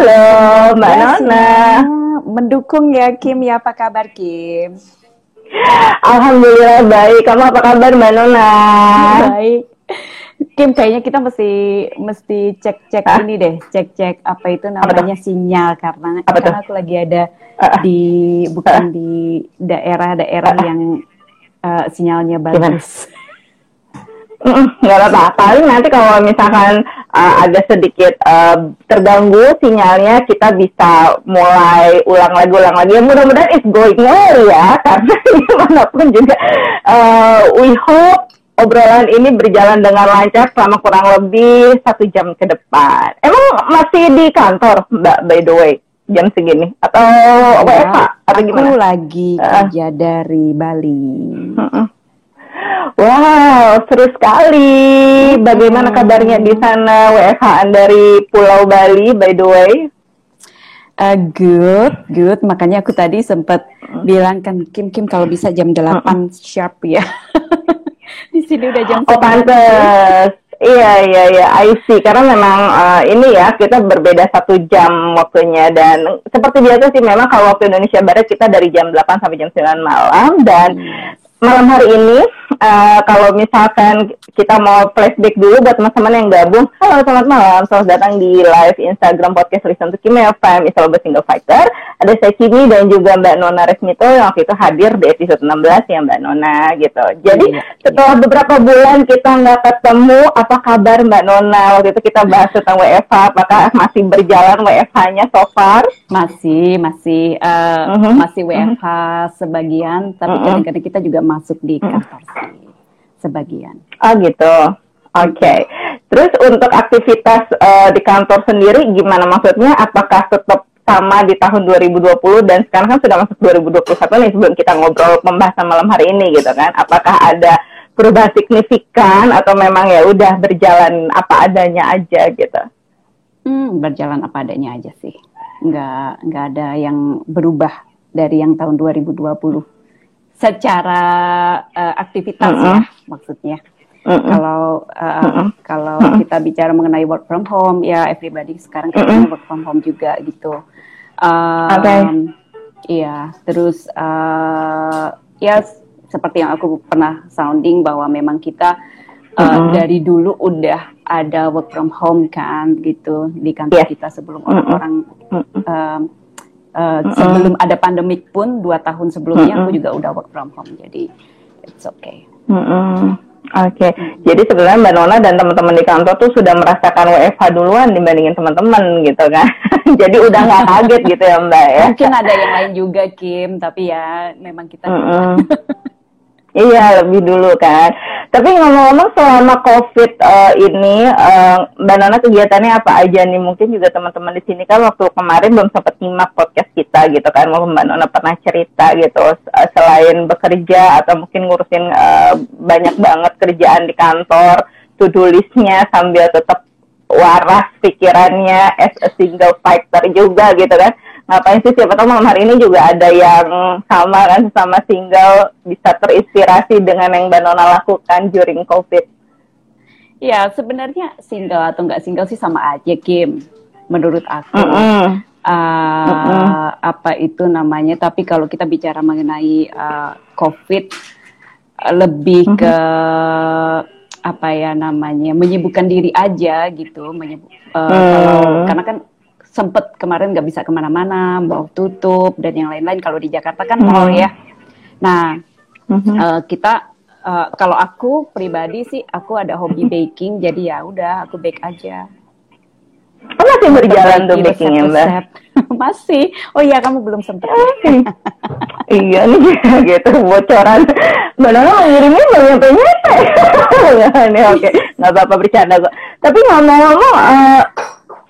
Halo, Mbak Ya, Nona. Mendukung ya Kim, ya apa kabar Kim? Alhamdulillah baik. Kamu apa kabar, Mbak Nona? Baik. Kim, kayaknya kita mesti mesti cek-cek ini deh, cek-cek apa itu namanya sinyal karena Apa karena aku lagi ada Ah. di bukan di daerah-daerah yang eh, sinyalnya bagus. Mm, Nggak apa-apa. Paling nanti kalau misalkan uh, ada sedikit uh, terganggu sinyalnya, kita bisa mulai ulang lagi, ulang lagi. Ya, mudah-mudahan it's going well ya, karena di mana pun juga uh, we hope obrolan ini berjalan dengan lancar selama kurang lebih satu jam ke depan. Emang masih di kantor, Mbak, by the way, jam segini? Atau WFH? Atau aku gimana? lagi Ah. kerja dari Bali. Mm-mm. Wow, seru sekali. Bagaimana kabarnya di sana WFH dari Pulau Bali, by the way? Eh, good, good. Makanya aku tadi sempat bilang kan Kim Kim kalau bisa jam 8 sharp ya. Di sini udah jam Oh, 9. pantes. Iya, iya, iya. I see. Karena memang eh, ini ya, kita berbeda satu jam waktunya. Dan seperti biasa sih, memang kalau waktu Indonesia Barat kita dari jam 8 sampai jam 9 malam. Dan malam hari ini, eh, kalau misalkan kita mau flashback dulu buat teman-teman yang gabung, halo selamat malam, selamat datang di live Instagram podcast Listen to Kimi FM, Is All Single Fighter. Ada saya Kimi dan juga Mbak Nona Resmito yang waktu itu hadir di episode 16 ya Mbak Nona gitu. Jadi Iya, setelah beberapa bulan kita nggak ketemu, apa kabar Mbak Nona? Waktu itu kita bahas tentang WFH, apakah masih berjalan WFH-nya so far? Masih, masih, eh, Mhm, masih WFH sebagian, tapi Mhm. kadang-kadang kita juga masuk di kantor sih, sebagian. Oh gitu. Oke. Terus untuk aktivitas eh, di kantor sendiri gimana maksudnya? Apakah tetap sama di tahun 2020 dan sekarang kan sudah masuk 2021 nih sebelum kita ngobrol pembahasan malam hari ini gitu kan? Apakah ada perubahan signifikan atau memang ya udah berjalan apa adanya aja gitu? Hmm, berjalan apa adanya aja sih. Nggak, nggak ada yang berubah dari yang tahun 2020. Secara eh, aktivitas Mhm. ya, maksudnya. Mm-mm. Kalau eh, Mm-mm. kalau kita bicara mengenai work from home, ya everybody sekarang kayaknya work from home juga gitu. Um, Oke. Iya, terus eh, ya seperti yang aku pernah sounding bahwa memang kita eh, Mm-mm. dari dulu udah ada work from home kan gitu di kantor Yes. kita sebelum orang-orang Mm-mm. Em, eh, sebelum ada pandemik pun dua tahun sebelumnya aku juga udah work from home jadi it's okay. Mm-mm. Oke, jadi sebenarnya Mbak Nona dan teman-teman di kantor tuh sudah merasakan WFH duluan dibandingin teman-teman gitu kan. jadi udah nggak kaget gitu ya Mbak ya. Mungkin ada yang lain juga Kim, tapi ya memang kita Mm-mm. Iya lebih dulu kan. Tapi ngomong-ngomong selama COVID eh, ini, eh, Mbak Nona kegiatannya apa aja nih? Mungkin juga teman-teman di sini kan waktu kemarin belum sempat nyimak podcast kita gitu kan. Walaupun Mbak Nona pernah cerita gitu, eh, selain bekerja atau mungkin ngurusin eh, banyak banget kerjaan di kantor, to-do listnya sambil tetap waras pikirannya as a single fighter juga gitu kan ngapain sih siapa tahu malam hari ini juga ada yang sama kan sama single bisa terinspirasi dengan yang Mbak Nona lakukan during COVID. Ya sebenarnya single atau nggak single sih sama aja Kim, menurut aku. Mm-mm. Uh, Mm-mm. apa itu namanya? Tapi kalau kita bicara mengenai uh, COVID, uh, lebih Mm-hmm. ke apa ya namanya menyibukkan diri aja gitu. Menyibuk, uh, Hmm. kalau karena kan sempet kemarin nggak bisa ke mana-mana, mau tutup dan yang lain-lain. Kalau di Jakarta kan mall Hmm. ya. Nah Mhm. Eh, kita eh, kalau aku pribadi sih aku ada hobi baking jadi ya udah aku bake aja. Oh, masih berjalan tuh bakingnya Mbak. Masih. Oh iya kamu belum sempet. iya nih gitu bocoran Mbak Nona mau ngirimnya belum nyampe nyampe nih oke nggak apa-apa bercanda kok tapi ngomong-ngomong eh,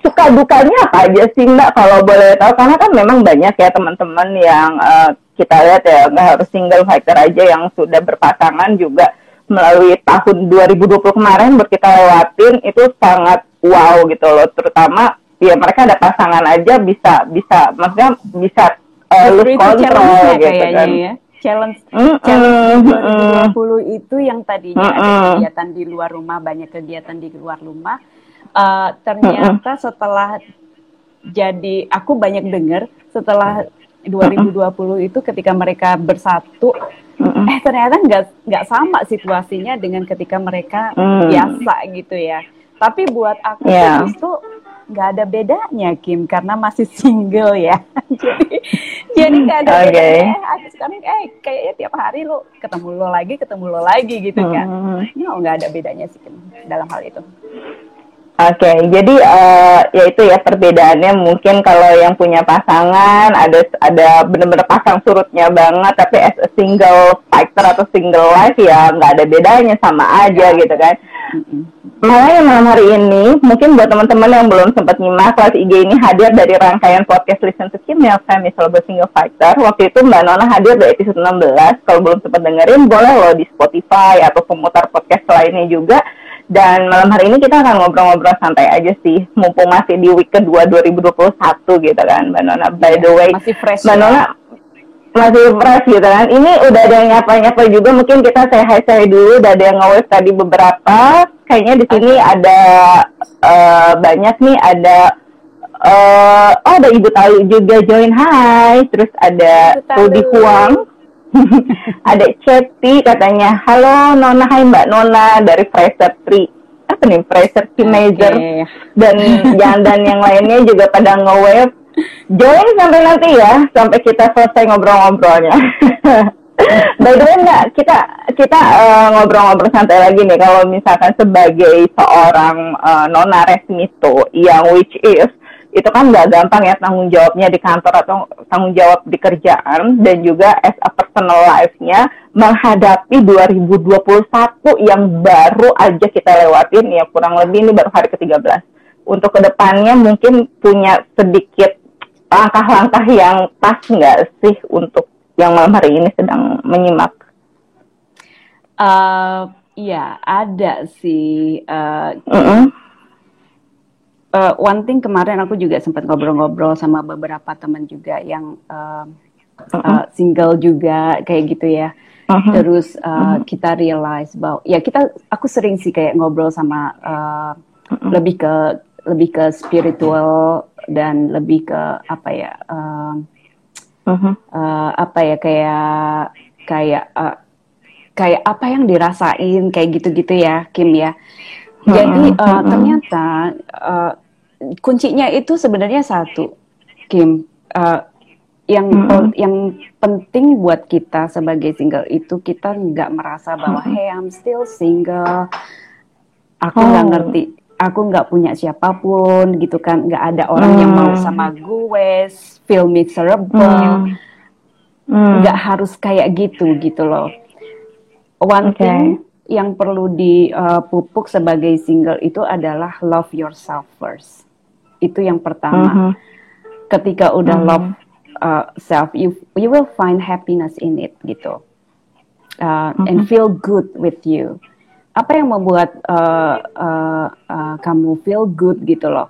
suka dukanya apa aja sih Mbak kalau boleh tahu karena kan memang banyak ya teman-teman yang eh, kita lihat ya nggak harus single fighter aja yang sudah berpasangan juga melalui tahun 2020 kemarin buat kita lewatin itu sangat wow gitu loh terutama ya mereka ada pasangan aja bisa bisa maksudnya bisa uh, lose control gitu kayaknya kan ya. Challenge Mm-mm, challenge mm-mm. 2020 itu yang tadinya ada Mm-mm. kegiatan di luar rumah, banyak kegiatan di luar rumah. Eh, ternyata setelah jadi aku banyak dengar setelah 2020 itu ketika mereka bersatu eh ternyata nggak nggak sama situasinya dengan ketika mereka mm. biasa gitu ya tapi buat aku yeah. justru nggak ada bedanya Kim karena masih single ya jadi jadi nggak ada okay. bedanya aku sekarang eh kayaknya tiap hari lo ketemu lo lagi ketemu lo lagi gitu kan mm. no nggak ada bedanya sih Kim dalam hal itu Oke, okay, jadi uh, ya itu ya perbedaannya mungkin kalau yang punya pasangan ada ada benar-benar pasang surutnya banget, tapi as a single fighter atau single life ya nggak ada bedanya sama aja gitu kan. Makanya malam hari ini mungkin buat teman-teman yang belum sempat nyimak kelas IG ini hadir dari rangkaian podcast Listen to Kim yang saya misalnya single fighter. Waktu itu Mbak Nona hadir di episode 16. Kalau belum sempat dengerin boleh loh di Spotify atau pemutar podcast lainnya juga dan malam hari ini kita akan ngobrol-ngobrol santai aja sih, mumpung masih di week kedua 2021 gitu kan, Mbak Nona. By the way, masih fresh Mbak ya? Nona masih fresh gitu kan. Ini udah ada yang nyapa-nyapa juga, mungkin kita say hi say dulu. Udah ada yang nge tadi beberapa. Kayaknya di sini ada uh, banyak nih, ada uh, oh ada Ibu Talu juga join hi. Terus ada Rudi Huang ada Ceti katanya, halo Nona, hai Mbak Nona dari Fraser Tree. Apa nih, Fraser Teenager. Okay. Dan dan yang lainnya juga pada nge-wave. Join sampai nanti ya, sampai kita selesai ngobrol-ngobrolnya. By the way, enggak, kita kita uh, ngobrol-ngobrol santai lagi nih. Kalau misalkan sebagai seorang uh, nona resmito yang which is itu kan nggak gampang ya tanggung jawabnya di kantor atau tanggung jawab di kerjaan dan juga as a personal life-nya menghadapi 2021 yang baru aja kita lewatin ya kurang lebih ini baru hari ke-13. Untuk ke depannya mungkin punya sedikit langkah-langkah yang pas nggak sih untuk yang malam hari ini sedang menyimak? Uh, iya ada sih. Uh, mm -hmm uh, one thing kemarin aku juga sempat ngobrol-ngobrol sama beberapa teman juga yang uh, uh, single juga kayak gitu ya. Uh-huh. Terus uh, uh-huh. kita realize bahwa ya kita aku sering sih kayak ngobrol sama uh, uh-huh. lebih ke lebih ke spiritual dan lebih ke apa ya uh, uh-huh. uh, apa ya kayak kayak uh, kayak apa yang dirasain kayak gitu-gitu ya Kim ya. Jadi uh, ternyata uh, kuncinya itu sebenarnya satu, Kim. Uh, yang mm-hmm. yang penting buat kita sebagai single itu kita nggak merasa bahwa mm-hmm. hey I'm still single, aku nggak oh. ngerti, aku nggak punya siapa pun gitu kan, nggak ada orang mm. yang mau sama gue, feel miserable, nggak mm. harus kayak gitu gitu loh. One okay. thing yang perlu dipupuk uh, sebagai single itu adalah love yourself first. Itu yang pertama. -huh. Ketika udah -huh. love uh, self, you you will find happiness in it gitu. Uh, -huh. and feel good with you. Apa yang membuat uh, uh, uh, kamu feel good gitu loh?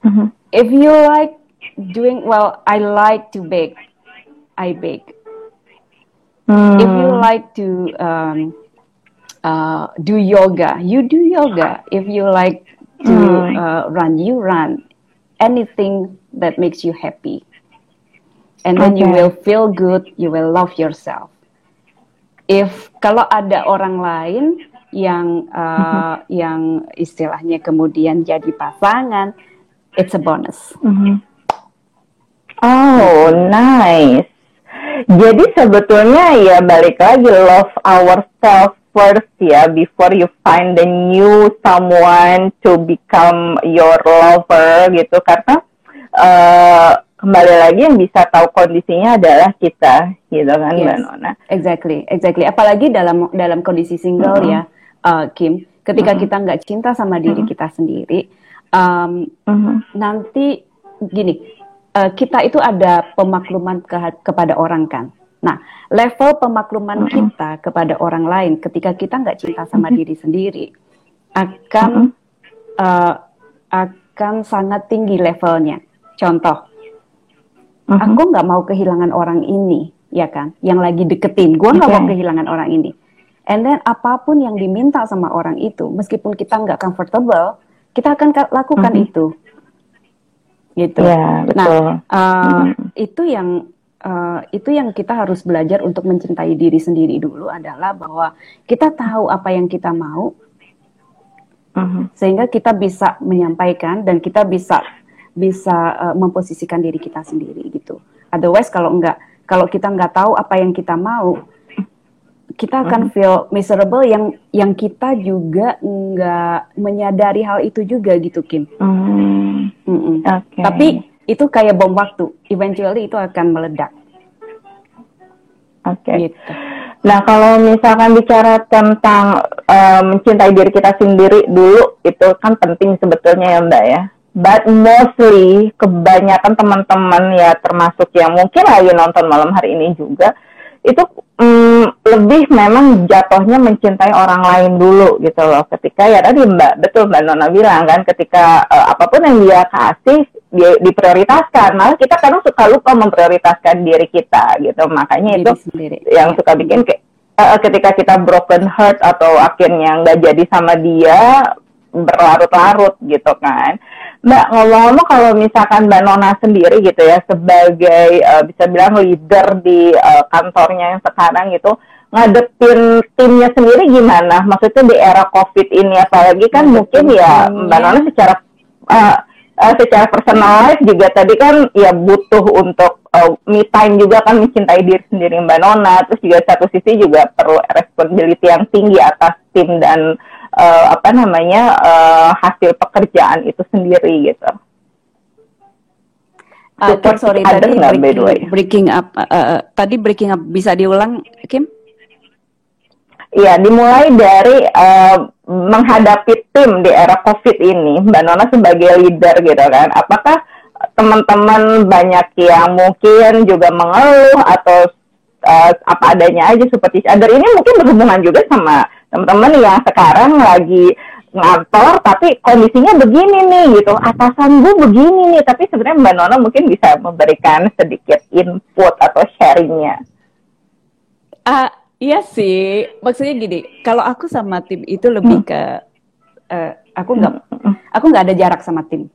-huh. If you like doing well, I like to bake. I bake. Hmm. If you like to um, uh, do yoga, you do yoga. If you like to hmm. uh, run, you run. Anything that makes you happy, and then okay. you will feel good. You will love yourself. If kalau ada orang lain yang uh, yang istilahnya kemudian jadi pasangan, it's a bonus. Mm -hmm. Oh, nice. Jadi sebetulnya ya balik lagi love ourselves first ya before you find the new someone to become your lover gitu karena uh, kembali lagi yang bisa tahu kondisinya adalah kita gitu kan yes. Mbak Nona. Exactly, exactly. Apalagi dalam dalam kondisi single mm -hmm. ya uh, Kim, ketika mm -hmm. kita nggak cinta sama diri mm -hmm. kita sendiri, um, mm -hmm. nanti gini, uh, kita itu ada pemakluman ke, kepada orang kan Nah, level pemakluman mm-hmm. kita kepada orang lain ketika kita nggak cinta sama mm-hmm. diri sendiri akan uh, akan sangat tinggi levelnya. Contoh, aku nggak mau kehilangan orang ini, ya kan? Yang lagi deketin, gue nggak okay. mau kehilangan orang ini. And then apa pun yang diminta sama orang itu, meskipun kita nggak comfortable, kita akan lakukan mm-hmm. itu. gitu. Betul. Nah, uh, hmm. itu yang uh, itu yang kita harus belajar untuk mencintai diri sendiri dulu adalah bahwa kita tahu apa yang kita mau, uh-huh. sehingga kita bisa menyampaikan dan kita bisa bisa uh, memposisikan diri kita sendiri gitu. Otherwise kalau enggak kalau kita nggak tahu apa yang kita mau, kita akan hmm. feel miserable yang yang kita juga nggak menyadari hal itu juga gitu Kim. Mm. Mm Okay. Tapi itu kayak bom waktu, eventually itu akan meledak. Oke. Okay. Gitu. Nah kalau misalkan bicara tentang uh, mencintai diri kita sendiri dulu, itu kan penting sebetulnya ya Mbak ya. But mostly kebanyakan teman-teman ya termasuk yang mungkin lagi nonton malam hari ini juga itu mm, lebih memang jatuhnya mencintai orang lain dulu gitu loh ketika ya tadi mbak betul mbak Nona bilang kan ketika uh, apa pun yang dia kasih dia diprioritaskan malah kita kadang suka lupa memprioritaskan diri kita gitu makanya diri itu sendiri. yang ya. suka bikin kayak uh, ketika kita broken heart atau akhirnya nggak jadi sama dia berlarut-larut gitu kan Mbak ngomong-ngomong kalau misalkan Mbak Nona sendiri gitu ya sebagai uh, bisa bilang leader di uh, kantornya yang sekarang gitu ngadepin timnya sendiri gimana? Maksudnya di era COVID ini apalagi kan mungkin ya Mbak Nona secara uh, uh, secara personal life juga tadi kan ya butuh untuk uh, me time juga kan mencintai diri sendiri Mbak Nona terus juga satu sisi juga perlu responsibility yang tinggi atas tim dan uh, apa namanya uh, hasil pekerjaan itu sendiri gitu. Uh, sorry tadi breaking, breaking up uh, uh, tadi breaking up bisa diulang Kim? Iya, dimulai dari uh, menghadapi tim di era COVID ini, Mbak Nona sebagai leader gitu kan. Apakah teman-teman banyak yang mungkin juga mengeluh atau uh, apa adanya aja seperti sadar ini mungkin berhubungan juga sama teman-teman yang sekarang lagi ngantor tapi kondisinya begini nih gitu. Atasan gue begini nih tapi sebenarnya mbak Nona mungkin bisa memberikan sedikit input atau sharingnya. Uh, iya sih maksudnya gini kalau aku sama tim itu lebih hmm. ke uh, aku nggak hmm. aku nggak ada jarak sama tim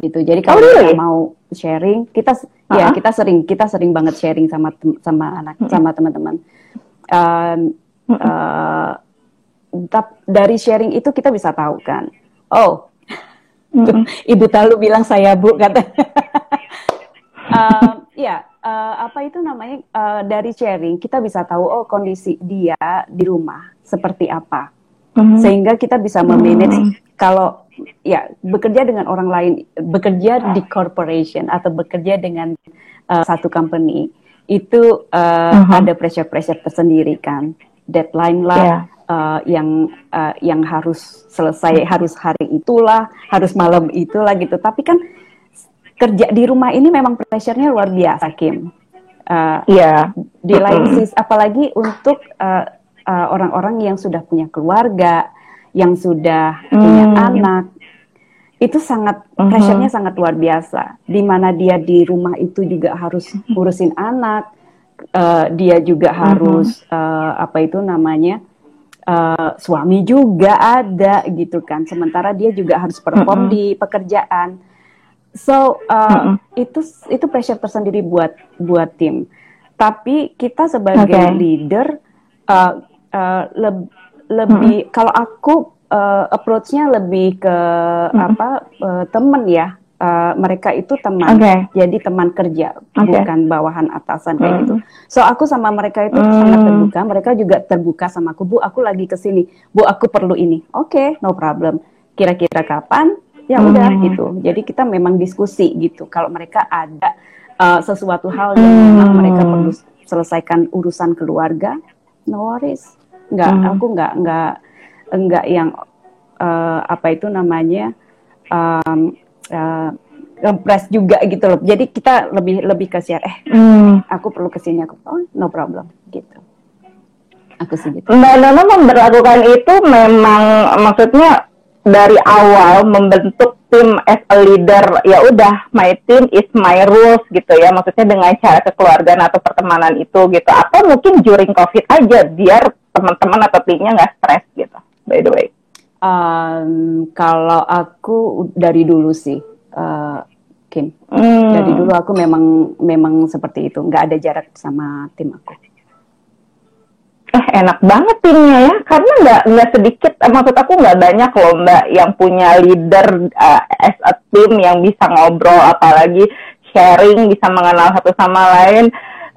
gitu jadi oh, kalau oh, really? kita mau sharing kita uh -huh. ya kita sering kita sering banget sharing sama sama anak hmm. sama teman-teman um, uh, dari sharing itu kita bisa tahu kan oh mm-hmm. ibu Talu bilang saya bu kata uh, ya uh, apa itu namanya uh, dari sharing kita bisa tahu oh kondisi dia di rumah seperti apa mm-hmm. sehingga kita bisa memanage mm-hmm. kalau ya bekerja dengan orang lain bekerja di corporation atau bekerja dengan uh, satu company itu uh, uh-huh. ada pressure pressure tersendiri kan deadline lah yeah. uh, yang uh, yang harus selesai harus hari itulah harus malam itulah gitu tapi kan kerja di rumah ini memang pressure-nya luar biasa Kim uh, yeah. di lain sisi apalagi untuk uh, uh, orang-orang yang sudah punya keluarga yang sudah mm. punya anak itu sangat uh-huh. pressure-nya sangat luar biasa di mana dia di rumah itu juga harus urusin anak uh, dia juga mm-hmm. harus uh, apa itu namanya uh, suami juga ada gitu kan sementara dia juga harus perform mm-hmm. di pekerjaan so uh, mm-hmm. itu itu pressure tersendiri buat buat tim tapi kita sebagai okay. leader uh, uh, le- lebih mm-hmm. kalau aku uh, approach-nya lebih ke mm-hmm. apa uh, temen ya uh, mereka itu teman, okay. jadi teman kerja, okay. bukan bawahan atasan kayak mm. gitu. So aku sama mereka itu mm. sangat terbuka, mereka juga terbuka sama aku, bu, aku lagi ke sini, bu, aku perlu ini, oke, okay, no problem. Kira-kira kapan? Ya udah mm. gitu. Jadi kita memang diskusi gitu. Kalau mereka ada uh, sesuatu hal yang mm. memang mereka perlu selesaikan urusan keluarga, no worries. Enggak, mm. aku enggak enggak enggak yang uh, apa itu namanya um, uh, ngepres juga gitu loh. Jadi kita lebih lebih ke share eh hmm. aku perlu ke sini aku oh no problem gitu. Aku sih gitu. Mbak Nana memperlakukan itu memang maksudnya dari awal membentuk tim as a leader ya udah my team is my rules gitu ya maksudnya dengan cara kekeluargaan atau pertemanan itu gitu atau mungkin during covid aja biar teman-teman atau timnya nggak stres gitu by the way Um, kalau aku dari dulu sih, uh, Kim. Hmm. Dari dulu aku memang memang seperti itu, nggak ada jarak sama tim aku. Eh enak banget timnya ya, karena nggak nggak sedikit, eh, maksud aku nggak banyak loh mbak yang punya leader uh, as a team yang bisa ngobrol, apalagi sharing, bisa mengenal satu sama lain.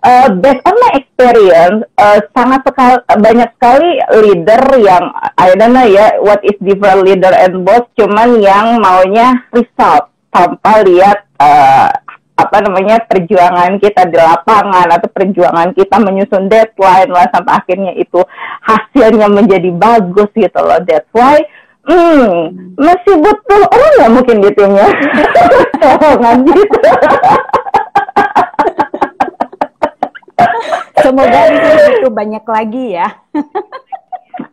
Uh, based on my experience, uh, sangat sekali banyak sekali leader yang I don't know ya what is different leader and boss, cuman yang maunya result tanpa lihat uh, apa namanya perjuangan kita di lapangan atau perjuangan kita menyusun deadline lah sampai akhirnya itu hasilnya menjadi bagus gitu loh. That's why hmm masih butuh orang nggak mungkin di timnya tolongan gitu semoga itu banyak lagi ya.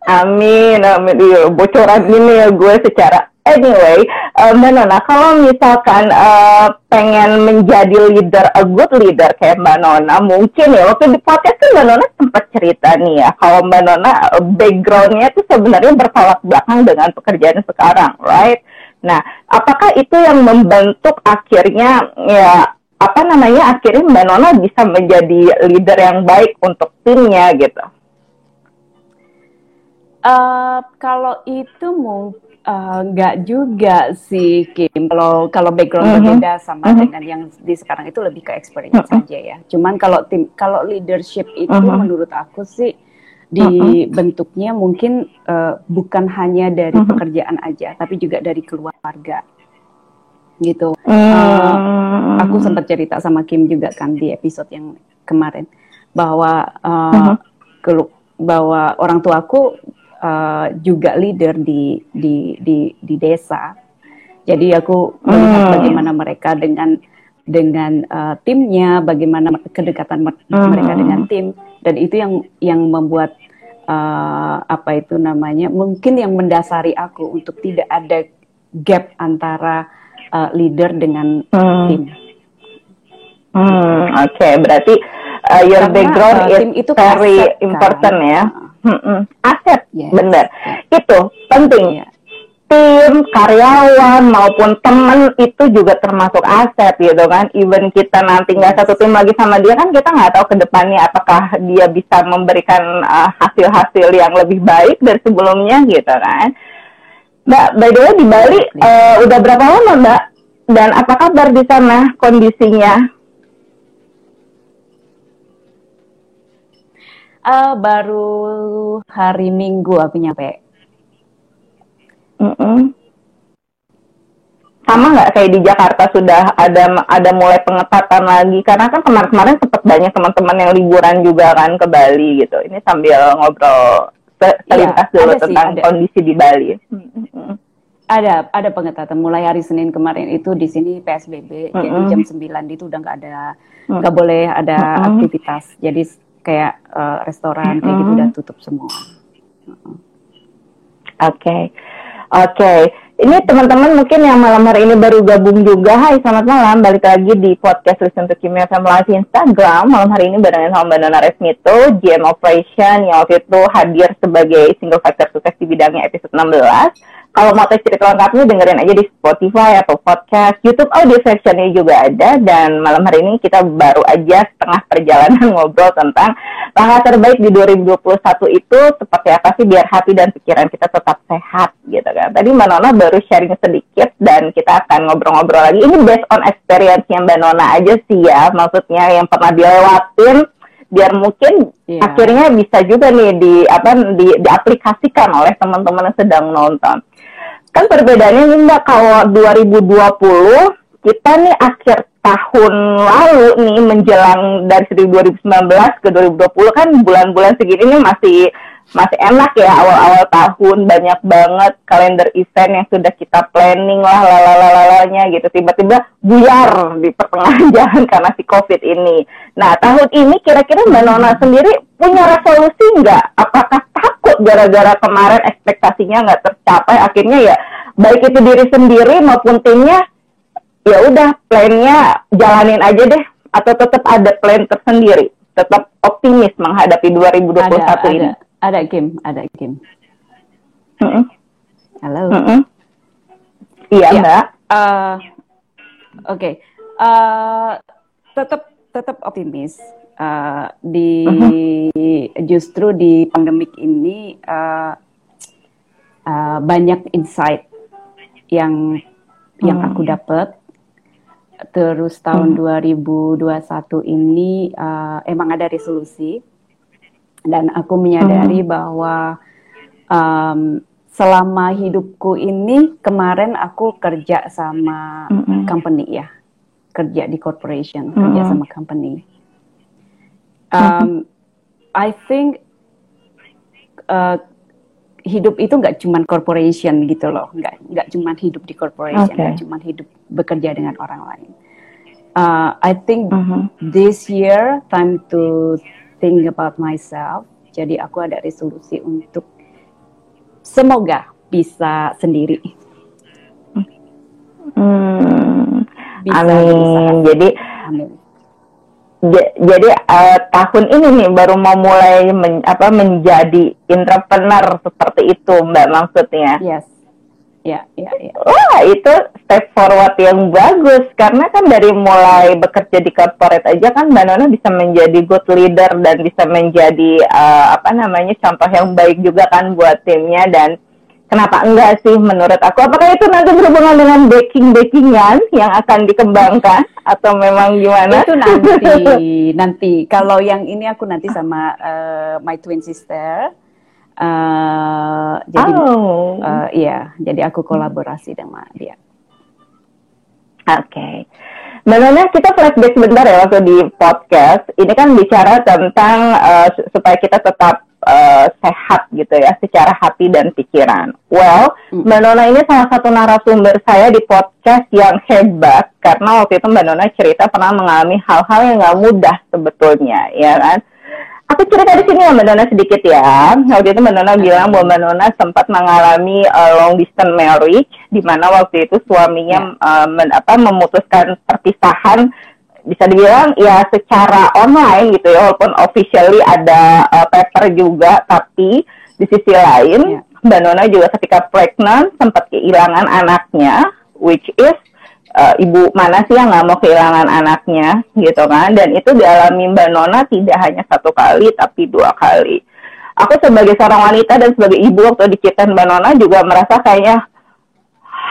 Amin amin. Iya bocoran ini ya gue secara Anyway, uh, Mbak Nona, kalau misalkan uh, pengen menjadi leader, a good leader kayak Mbak Nona, mungkin ya waktu di podcast kan Mbak Nona sempat cerita nih ya, kalau Mbak Nona uh, backgroundnya itu sebenarnya bertolak belakang dengan pekerjaan sekarang, right? Nah, apakah itu yang membentuk akhirnya ya apa namanya akhirnya Mbak Nona bisa menjadi leader yang baik untuk timnya gitu? Uh, kalau itu mungkin Enggak uh, juga sih Kim. Kalau kalau background uh -huh. berbeda sama uh -huh. dengan yang di sekarang itu lebih ke experience uh -huh. saja ya. Cuman kalau tim kalau leadership itu uh -huh. menurut aku sih dibentuknya -huh. mungkin uh, bukan hanya dari uh -huh. pekerjaan aja, tapi juga dari keluarga gitu. Uh, uh, aku sempat cerita sama Kim juga kan di episode yang kemarin bahwa uh, uh -huh. bahwa orang tuaku uh, juga leader di di di di desa. Jadi aku melihat hmm. bagaimana mereka dengan dengan uh, timnya, bagaimana kedekatan hmm. mereka dengan tim, dan itu yang yang membuat uh, apa itu namanya, mungkin yang mendasari aku untuk tidak ada gap antara uh, leader dengan hmm. tim. Hmm, Oke, okay. berarti uh, your Karena, background uh, is itu very kan? important ya. Hmm, aset, yes. bener. Itu penting. Yeah. Tim, karyawan maupun temen itu juga termasuk aset gitu kan. Even kita nanti nggak satu tim lagi sama dia kan kita nggak tahu ke depannya apakah dia bisa memberikan uh, hasil-hasil uh, yang lebih baik dari sebelumnya gitu kan. Mbak, by the way di Bali uh, udah berapa lama Mbak? Dan apa kabar di sana kondisinya? Uh, baru hari Minggu aku nyampe. Mm -mm. Sama nggak kayak di Jakarta sudah ada ada mulai pengetatan lagi karena kan kemarin-kemarin sempat banyak teman-teman yang liburan juga kan ke Bali gitu. Ini sambil ngobrol selintas iya, dulu tentang sih, kondisi di Bali. Ada ada pengetatan mulai hari Senin kemarin itu di sini PSBB mm -hmm. jadi jam 9 itu udah nggak ada nggak mm -hmm. boleh ada mm -hmm. aktivitas. Jadi kayak uh, restoran kayak gitu udah tutup semua. Oke, okay. oke. Okay. Ini teman-teman mungkin yang malam hari ini baru gabung juga. Hai, selamat malam. Balik lagi di podcast Listen to Kimia FM Live Instagram. Malam hari ini barengan sama Mbak Nana Resmito, GM Operation yang waktu itu hadir sebagai single factor sukses di bidangnya episode 16 kalau mau tes cerita lengkapnya dengerin aja di Spotify atau podcast. YouTube audio sectionnya juga ada. Dan malam hari ini kita baru aja setengah perjalanan ngobrol tentang langkah terbaik di 2021 itu seperti apa sih biar hati dan pikiran kita tetap sehat gitu kan. Tadi Mbak Nona baru sharing sedikit dan kita akan ngobrol-ngobrol lagi. Ini based on experience yang Mbak Nona aja sih ya. Maksudnya yang pernah dilewatin biar mungkin yeah. akhirnya bisa juga nih di apa di diaplikasikan oleh teman-teman yang sedang nonton kan perbedaannya nih mbak kalau 2020 kita nih akhir tahun lalu nih menjelang dari 2019 ke 2020 kan bulan-bulan segini nih masih masih enak ya awal-awal tahun banyak banget kalender event yang sudah kita planning lah lalalalanya gitu tiba-tiba buyar di pertengahan jalan karena si covid ini. Nah tahun ini kira-kira Mbak Nona sendiri punya resolusi nggak? Apakah takut gara-gara kemarin ekspektasinya nggak tercapai akhirnya ya baik itu diri sendiri maupun timnya ya udah plannya jalanin aja deh atau tetap ada plan tersendiri tetap optimis menghadapi 2021 ada, ini. Ada ada Kim, ada Kim. Mm -hmm. Halo. Mm -hmm. Iya, ya, Mbak. Uh, okay. uh, tetap tetap optimis uh, di uh-huh. justru di pandemik ini uh, uh, banyak insight yang uh-huh. yang aku dapat terus tahun uh-huh. 2021 ini uh, emang ada resolusi dan aku menyadari uh-huh. bahwa um, selama hidupku ini kemarin aku kerja sama uh-huh. company ya kerja di corporation, mm -hmm. kerja sama company. Um, I think uh, hidup itu nggak cuma corporation gitu loh, nggak nggak cuma hidup di corporation, nggak okay. cuma hidup bekerja dengan orang lain. Uh, I think mm -hmm. this year time to think about myself. Jadi aku ada resolusi untuk semoga bisa sendiri. Hmm. Bisa, Amin. Bisa. Jadi Amin. jadi uh, tahun ini nih baru mau mulai men, apa menjadi entrepreneur seperti itu Mbak maksudnya. Yes. Ya, ya, ya. Wah, itu step forward yang bagus karena kan dari mulai bekerja di corporate aja kan Mbak Nona bisa menjadi good leader dan bisa menjadi uh, apa namanya contoh yang baik juga kan buat timnya dan Kenapa enggak sih menurut aku? Apakah itu nanti berhubungan dengan baking-bakingan yang akan dikembangkan atau memang gimana? Itu nanti, nanti. Kalau yang ini aku nanti sama uh, my twin sister. Uh, jadi, oh. uh, iya, jadi aku kolaborasi dengan dia. Oke. Okay. Mbak kita flashback sebentar ya waktu di podcast. Ini kan bicara tentang uh, supaya kita tetap uh, sehat gitu ya secara hati dan pikiran. Well, hmm. Mbak Nona ini salah satu narasumber saya di podcast yang hebat karena waktu itu Mbak Nona cerita pernah mengalami hal-hal yang nggak mudah sebetulnya, ya kan? Aku cerita di sini ya Mbak Nona sedikit ya. Waktu itu Mbak Nona bilang bahwa Mbak Nona sempat mengalami uh, long distance marriage, di mana waktu itu suaminya uh, men, apa, memutuskan perpisahan bisa dibilang ya secara online gitu ya walaupun officially ada uh, paper juga tapi di sisi lain yeah. Mbak Nona juga ketika pregnant sempat kehilangan anaknya which is uh, ibu mana sih yang nggak mau kehilangan anaknya gitu kan? Dan itu dialami Mbak Nona tidak hanya satu kali tapi dua kali. Aku sebagai seorang wanita dan sebagai ibu waktu diceritain Mbak Nona juga merasa kayaknya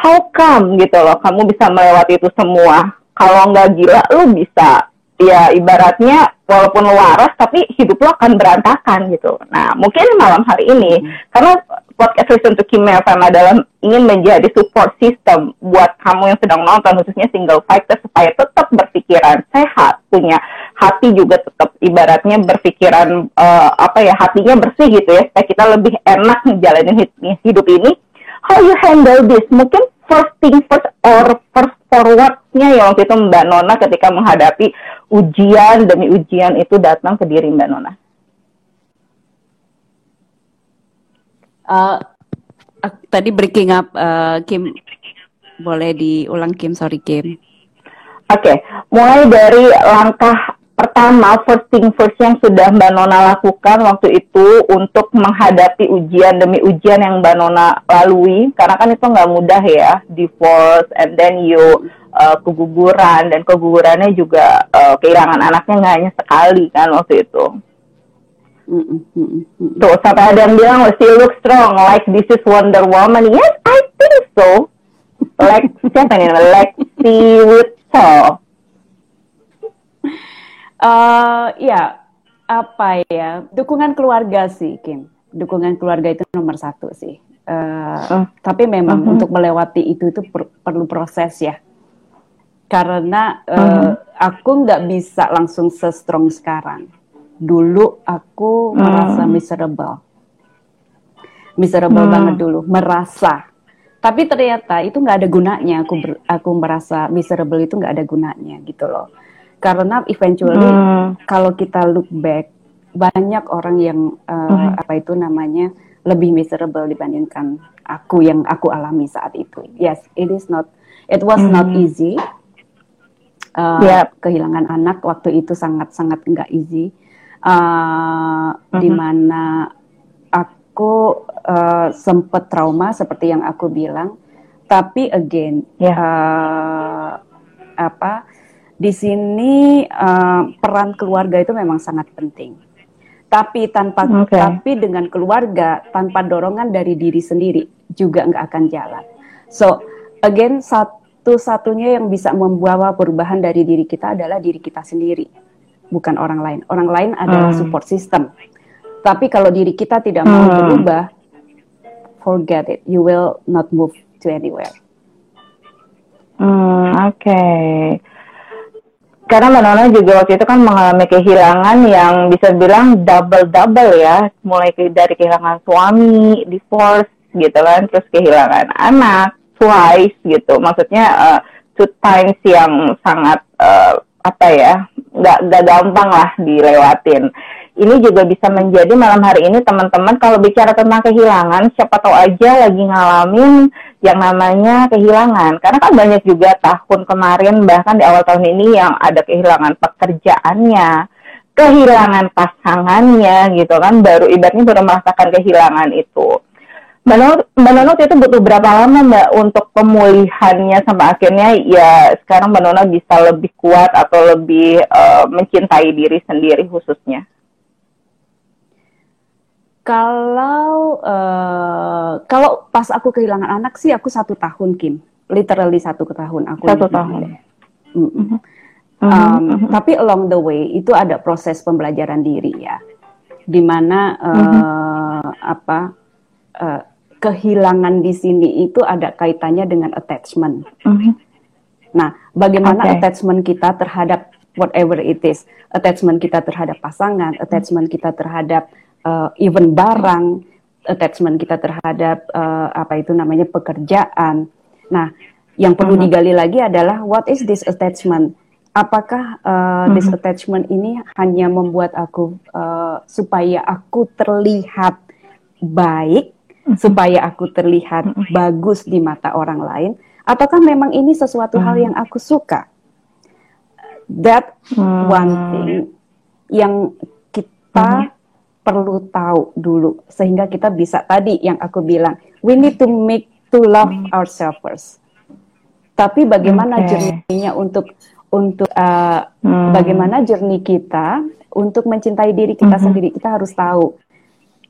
how come? gitu loh. Kamu bisa melewati itu semua. Kalau nggak gila lu bisa ya ibaratnya walaupun lu waras tapi hidup lu akan berantakan gitu. Nah mungkin malam hari ini hmm. karena podcast Listen to Kim FM adalah ingin menjadi support system buat kamu yang sedang nonton khususnya single fighter supaya tetap berpikiran sehat punya hati juga tetap ibaratnya berpikiran uh, apa ya hatinya bersih gitu ya supaya kita lebih enak menjalani hidup ini how you handle this mungkin first thing first or first forwardnya ya waktu itu Mbak Nona ketika menghadapi ujian demi ujian itu datang ke diri Mbak Nona? Uh, tadi breaking up uh, Kim boleh diulang Kim sorry Kim. Oke, okay. mulai dari langkah pertama first thing first yang sudah Mbak Nona lakukan waktu itu untuk menghadapi ujian demi ujian yang Mbak Nona lalui karena kan itu nggak mudah ya divorce and then you uh, keguguran dan kegugurannya juga uh, kehilangan anaknya nggak hanya sekali kan waktu itu. Tuh sampai ada yang bilang oh, she look strong like this is Wonder Woman. Yes, I think so. Like siapa nih? Lexi Whittle Uh, ya, apa ya? Dukungan keluarga sih, Kim. Dukungan keluarga itu nomor satu sih. Uh, uh. Tapi memang uh -huh. untuk melewati itu itu per perlu proses ya. Karena uh, uh aku nggak bisa langsung se-strong sekarang. Dulu aku uh. merasa miserable. Miserable uh. banget dulu, merasa tapi ternyata itu nggak ada gunanya aku ber, aku merasa miserable itu nggak ada gunanya gitu loh karena eventually kalau kita look back banyak orang yang uh, apa itu namanya lebih miserable dibandingkan aku yang aku alami saat itu. Yes, it is not, it was not easy. Uh, yep. Kehilangan anak waktu itu sangat sangat nggak easy. Uh, hmm. Di mana aku uh, sempat trauma seperti yang aku bilang. Tapi again, yeah. Uh, apa di sini uh, peran keluarga itu memang sangat penting. Tapi tanpa okay. tapi dengan keluarga tanpa dorongan dari diri sendiri juga nggak akan jalan. So again satu-satunya yang bisa membawa perubahan dari diri kita adalah diri kita sendiri, bukan orang lain. Orang lain adalah hmm. support system. Tapi kalau diri kita tidak mau hmm. berubah, forget it. You will not move to anywhere. Hmm, oke. Okay. Karena Mbak Nona juga waktu itu kan mengalami kehilangan yang bisa bilang double-double ya. Mulai dari kehilangan suami, divorce gitu kan, terus kehilangan anak, twice gitu. Maksudnya uh, two times yang sangat uh, apa ya, nggak nggak gampang lah dilewatin. Ini juga bisa menjadi malam hari ini teman-teman kalau bicara tentang kehilangan siapa tahu aja lagi ngalamin yang namanya kehilangan. Karena kan banyak juga tahun kemarin bahkan di awal tahun ini yang ada kehilangan pekerjaannya kehilangan pasangannya gitu kan. Baru ibaratnya baru merasakan kehilangan itu Mbak Nono, itu butuh berapa lama Mbak untuk pemulihannya sampai akhirnya ya sekarang Mbak Nono bisa lebih kuat atau lebih uh, mencintai diri sendiri khususnya? Kalau uh, kalau pas aku kehilangan anak sih aku satu tahun Kim, literally satu tahun aku. Satu tahun. Mm -hmm. Um, mm -hmm. Tapi along the way itu ada proses pembelajaran diri ya, di mana uh, mm -hmm. apa uh, kehilangan di sini itu ada kaitannya dengan attachment. Mm -hmm. Nah, bagaimana okay. attachment kita terhadap whatever it is, attachment kita terhadap pasangan, attachment kita terhadap uh, even barang, attachment kita terhadap uh, apa itu namanya pekerjaan. Nah, yang perlu uh-huh. digali lagi adalah what is this attachment? Apakah uh, this attachment ini hanya membuat aku uh, supaya aku terlihat baik. Supaya aku terlihat bagus di mata orang lain, ataukah memang ini sesuatu hal yang aku suka? That one thing yang kita perlu tahu dulu sehingga kita bisa tadi yang aku bilang we need to make to love ourselves first. Tapi bagaimana okay. journey untuk untuk uh, hmm. bagaimana journey kita untuk mencintai diri kita hmm. sendiri kita harus tahu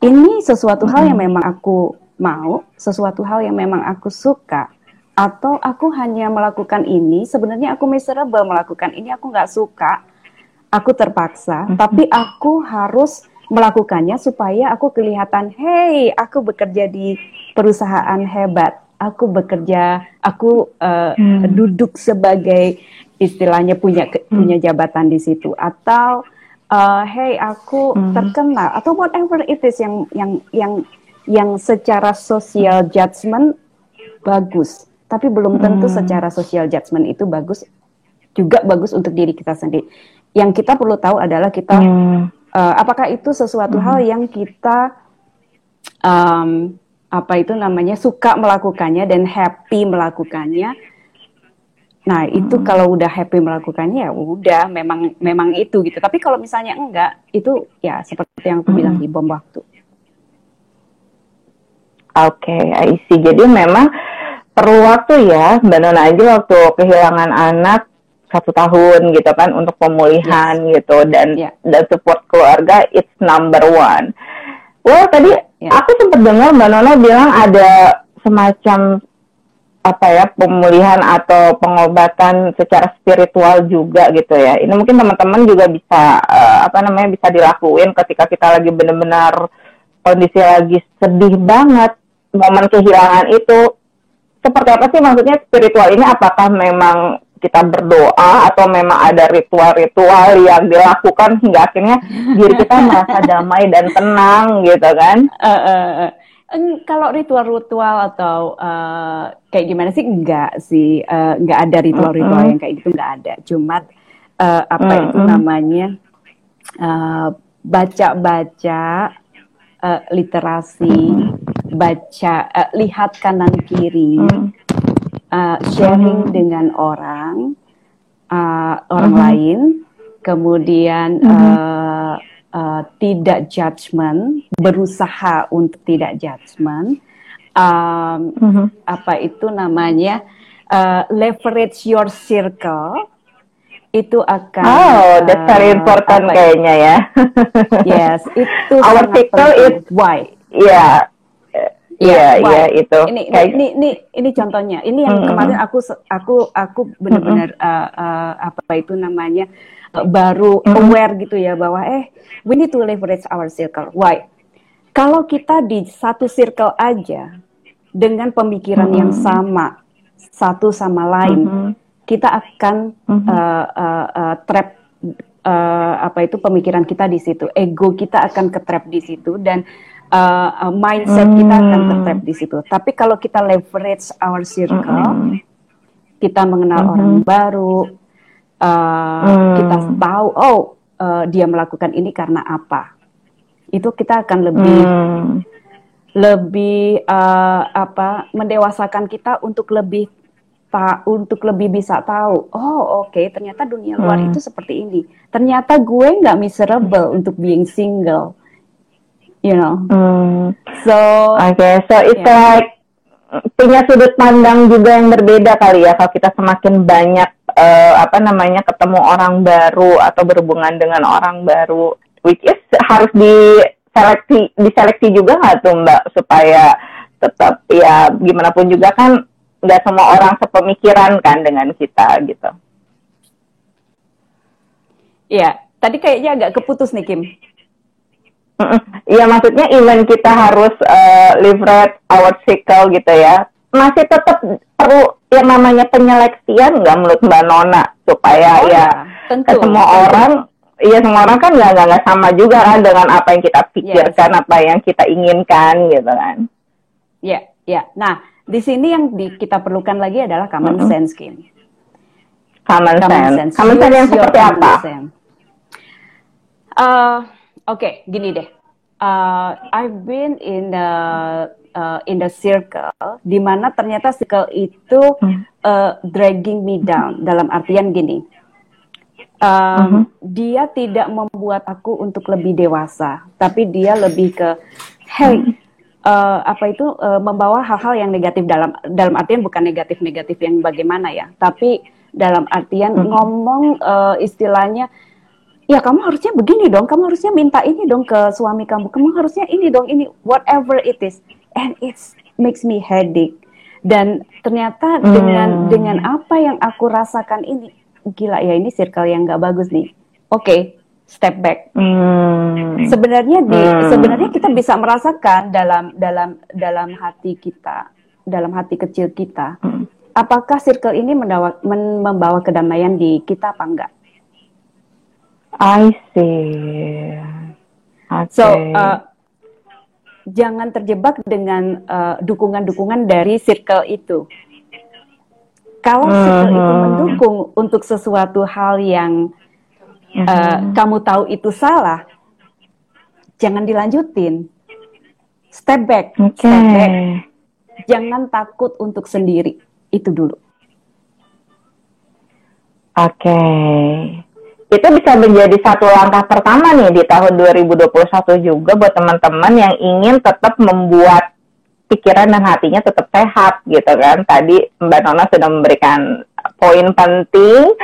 ini sesuatu hal yang memang aku mau, sesuatu hal yang memang aku suka atau aku hanya melakukan ini sebenarnya aku miserable melakukan ini aku nggak suka aku terpaksa tapi aku harus melakukannya supaya aku kelihatan, hey, aku bekerja di perusahaan hebat, aku bekerja, aku uh, hmm. duduk sebagai istilahnya punya hmm. punya jabatan di situ, atau uh, hey, aku hmm. terkenal, atau whatever it is yang yang yang yang secara social judgment bagus, tapi belum tentu hmm. secara social judgment itu bagus juga bagus untuk diri kita sendiri. Yang kita perlu tahu adalah kita hmm uh, apakah itu sesuatu hmm. hal yang kita um, apa itu namanya suka melakukannya dan happy melakukannya nah itu hmm. kalau udah happy melakukannya ya udah memang memang itu gitu tapi kalau misalnya enggak itu ya seperti yang aku hmm. bilang di bom waktu oke okay, I see jadi memang perlu waktu ya Mbak Nona aja waktu kehilangan anak satu tahun gitu kan untuk pemulihan yes. gitu dan yeah. dan support keluarga it's number one. Well tadi yeah. aku sempat dengar Mbak Nona bilang ada semacam apa ya pemulihan atau pengobatan secara spiritual juga gitu ya. Ini mungkin teman-teman juga bisa uh, apa namanya bisa dilakuin ketika kita lagi benar-benar kondisi lagi sedih banget momen kehilangan itu seperti apa sih maksudnya spiritual ini apakah memang kita berdoa atau memang ada ritual-ritual yang dilakukan hingga akhirnya diri kita merasa damai dan tenang gitu kan? Uh, uh, uh. Kalau ritual-ritual atau uh, kayak gimana sih enggak sih uh, enggak ada ritual-ritual uh, uh. yang kayak gitu enggak ada. Cuma uh, apa uh, itu namanya baca-baca uh, uh, literasi, baca uh, lihat kanan kiri. Uh uh, sharing hmm. dengan orang uh, orang hmm. lain, kemudian hmm. uh, uh, tidak judgement, berusaha untuk tidak judgement, um, hmm. apa itu namanya uh, leverage your circle itu akan oh that's very important uh, kayaknya ya yes itu our circle is why ya Iya, iya itu. Ini, ini, ini, ini, ini contohnya. Ini yang mm -hmm. kemarin aku, aku, aku benar-benar mm -hmm. uh, uh, apa itu namanya uh, baru mm -hmm. aware gitu ya bahwa eh we need to leverage our circle. Why? Kalau kita di satu circle aja dengan pemikiran mm -hmm. yang sama satu sama lain, mm -hmm. kita akan mm -hmm. uh, uh, uh, trap uh, apa itu pemikiran kita di situ, ego kita akan ketrap di situ dan uh, mindset hmm. kita akan tertap di situ. Tapi kalau kita leverage our circle, hmm. kita mengenal hmm. orang baru, uh, hmm. kita tahu oh uh, dia melakukan ini karena apa, itu kita akan lebih hmm. lebih uh, apa mendewasakan kita untuk lebih tak untuk lebih bisa tahu oh oke okay, ternyata dunia luar hmm. itu seperti ini ternyata gue nggak miserable untuk being single you know. Hmm. So okay, so it's yeah. like punya sudut pandang juga yang berbeda kali ya kalau kita semakin banyak uh, apa namanya ketemu orang baru atau berhubungan dengan orang baru, which is harus diseleksi diseleksi juga nggak tuh mbak supaya tetap ya gimana pun juga kan nggak semua orang sepemikiran kan dengan kita gitu. Iya, tadi kayaknya agak keputus nih Kim. Iya maksudnya even kita harus uh, leverage our cycle gitu ya, masih tetap perlu yang namanya penyeleksian nggak menurut Mbak Nona supaya oh, ya, ya tentu, ke semua tentu. orang, iya semua orang kan nggak nggak sama juga kan dengan apa yang kita pikirkan, yes. apa yang kita inginkan gitu kan. Iya, iya. Nah di sini yang di, kita perlukan lagi adalah common mm -hmm. sense, Kim. Common, common sense. sense. Common sense yang seperti apa? Uh, Oke, okay, gini deh. Uh, I've been in the uh, in the circle di mana ternyata circle itu uh, dragging me down dalam artian gini. Um, uh -huh. Dia tidak membuat aku untuk lebih dewasa, tapi dia lebih ke, hey, uh, apa itu uh, membawa hal-hal yang negatif dalam dalam artian bukan negatif-negatif yang bagaimana ya, tapi dalam artian uh -huh. ngomong uh, istilahnya ya kamu harusnya begini dong, kamu harusnya minta ini dong ke suami kamu, kamu harusnya ini dong, ini whatever it is, and it makes me headache. Dan ternyata hmm. dengan dengan apa yang aku rasakan ini, gila ya ini circle yang gak bagus nih. Oke, okay, step back. Hmm. Sebenarnya di hmm. sebenarnya kita bisa merasakan dalam dalam dalam hati kita, dalam hati kecil kita, hmm. apakah circle ini mendawa, men, membawa kedamaian di kita apa enggak? I see. Okay. So uh, jangan terjebak dengan uh, dukungan-dukungan dari circle itu. Kalau uh -huh. circle itu mendukung untuk sesuatu hal yang uh, uh -huh. kamu tahu itu salah, jangan dilanjutin. Step back, okay. step back. Jangan takut untuk sendiri. Itu dulu. Oke. Okay itu bisa menjadi satu langkah pertama nih di tahun 2021 juga buat teman-teman yang ingin tetap membuat pikiran dan hatinya tetap sehat gitu kan. Tadi Mbak Nona sudah memberikan poin penting.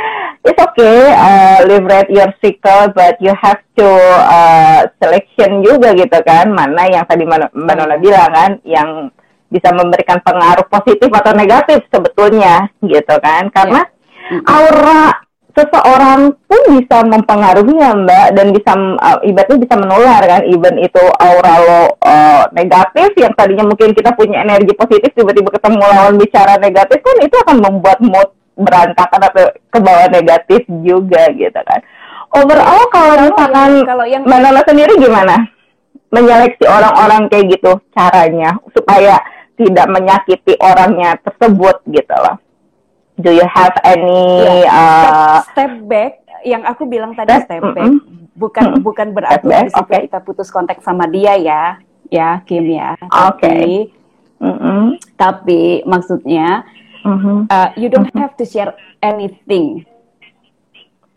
It's okay, uh, liberate your cycle, but you have to uh, selection juga gitu kan. Mana yang tadi Mbak Nona bilang kan, yang bisa memberikan pengaruh positif atau negatif sebetulnya gitu kan. Karena yeah. aura seseorang pun bisa mempengaruhi ya mbak dan bisa uh, ibaratnya bisa menular kan even itu aura lo uh, negatif yang tadinya mungkin kita punya energi positif tiba-tiba ketemu lawan bicara negatif kan itu akan membuat mood berantakan atau ke bawah negatif juga gitu kan overall kalau misalkan kalau yang sendiri gimana menyeleksi orang-orang kayak gitu caranya supaya tidak menyakiti orangnya tersebut gitu loh do you have any yeah. uh, step, back yang aku bilang tadi step, step back mm -hmm. bukan mm -hmm. bukan berarti okay. kita putus kontak sama dia ya ya Kim ya oke okay. mm -hmm. tapi maksudnya mm -hmm. uh, you don't mm -hmm. have to share anything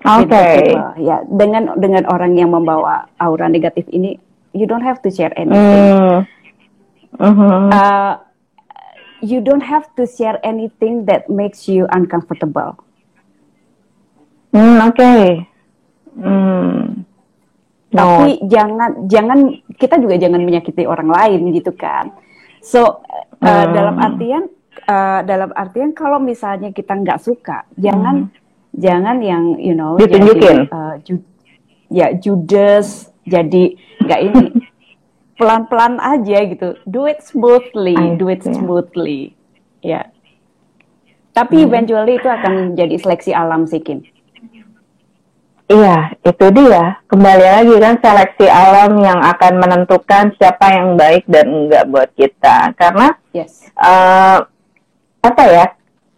Oke. Okay. Ya, dengan dengan orang yang membawa aura negatif ini, you don't have to share anything. Mm. Mm -hmm. uh, you don't have to share anything that makes you uncomfortable. Hmm, oke. Okay. Hmm. No. Tapi jangan jangan kita juga jangan menyakiti orang lain gitu kan. So uh, hmm. dalam artian uh, dalam artian kalau misalnya kita nggak suka, jangan hmm. jangan yang you know ditunjukin. Jadi, uh, ju ya judes jadi nggak ini pelan-pelan aja gitu. Do it smoothly, do it smoothly. Ya. Yeah. Tapi hmm. eventually itu akan jadi seleksi alam sih Kim. Iya, itu dia. Kembali lagi kan seleksi alam yang akan menentukan siapa yang baik dan enggak buat kita. Karena yes. uh, apa ya?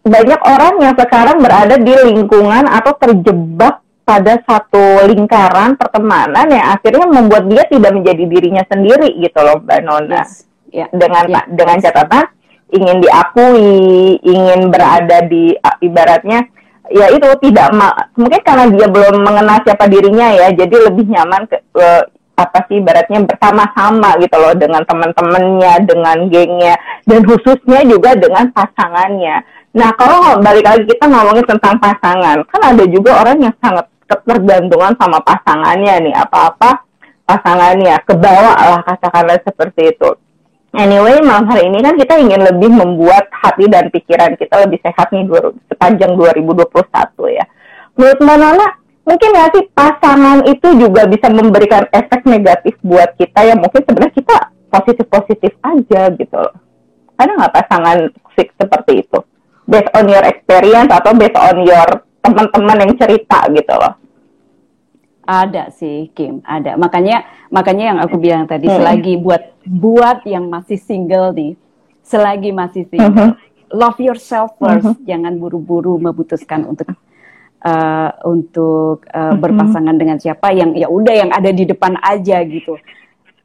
Banyak orang yang sekarang berada di lingkungan atau terjebak pada satu lingkaran pertemanan yang akhirnya membuat dia tidak menjadi dirinya sendiri gitu loh, Mbak Nona. Yes. Yeah. Dengan yeah. dengan catatan ingin diakui, ingin berada di ibaratnya ya itu tidak mungkin karena dia belum mengenal siapa dirinya ya jadi lebih nyaman ke, ke apa sih ibaratnya bersama-sama gitu loh dengan teman-temannya dengan gengnya dan khususnya juga dengan pasangannya. Nah kalau balik lagi kita ngomongin tentang pasangan. Kan ada juga orang yang sangat ketergantungan sama pasangannya nih apa-apa pasangannya kebawa lah katakanlah seperti itu Anyway, malam hari ini kan kita ingin lebih membuat hati dan pikiran kita lebih sehat nih sepanjang 2021 ya. Menurut Mbak mungkin nggak sih pasangan itu juga bisa memberikan efek negatif buat kita yang mungkin sebenarnya kita positif-positif aja gitu loh. Ada nggak pasangan seperti itu? Based on your experience atau based on your teman-teman yang cerita gitu loh. Ada sih Kim, ada. Makanya makanya yang aku bilang tadi hmm. selagi buat buat yang masih single nih, selagi masih single, hmm. love yourself first, hmm. jangan buru-buru memutuskan untuk uh, untuk uh, berpasangan dengan siapa yang ya udah yang ada di depan aja gitu.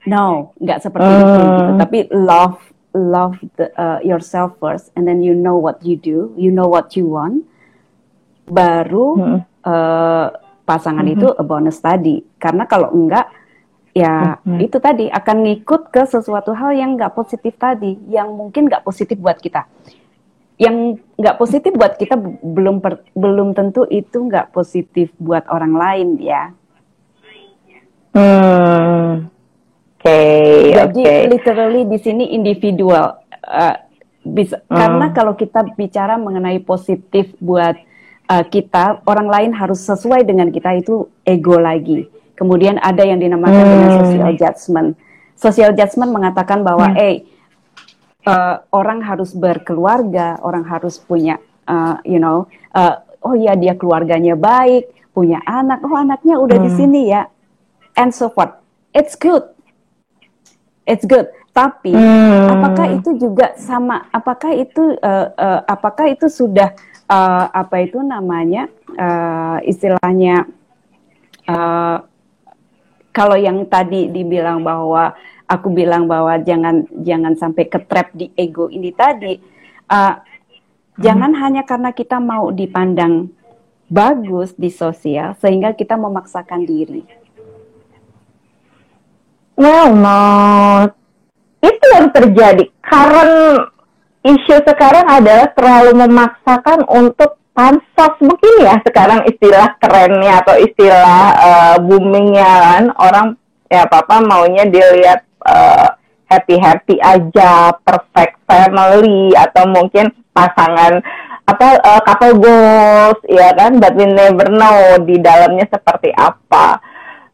No, nggak seperti hmm. itu gitu. Tapi love love the, uh, yourself first and then you know what you do, you know what you want. Baru uh, pasangan mm -hmm. itu a bonus tadi. Karena kalau enggak ya mm -hmm. itu tadi akan ngikut ke sesuatu hal yang enggak positif tadi, yang mungkin enggak positif buat kita. Yang enggak positif buat kita belum per, belum tentu itu enggak positif buat orang lain ya. Hmm. Oke. Okay, Jadi okay. literally di sini individual. Uh, bisa hmm. karena kalau kita bicara mengenai positif buat uh, kita orang lain harus sesuai dengan kita itu ego lagi. Kemudian ada yang dinamakan hmm. dengan social judgment. Social judgment mengatakan bahwa hmm. eh uh, orang harus berkeluarga, orang harus punya uh, you know, uh, oh ya dia keluarganya baik, punya anak, oh anaknya udah hmm. di sini ya. And so forth. It's good. It's good. Tapi hmm. apakah itu juga sama? Apakah itu uh, uh, apakah itu sudah uh, apa itu namanya uh, istilahnya uh, kalau yang tadi dibilang bahwa aku bilang bahwa jangan jangan sampai ke trap di ego ini tadi uh, hmm. jangan hanya karena kita mau dipandang bagus di sosial sehingga kita memaksakan diri. Well, no, itu yang terjadi. Karena isu sekarang adalah terlalu memaksakan untuk pansos. Mungkin ya sekarang istilah kerennya atau istilah uh, boomingnya kan orang ya papa maunya dilihat uh, eh, happy happy aja perfect family atau mungkin pasangan apa uh, couple goals ya kan but we never know di dalamnya seperti apa.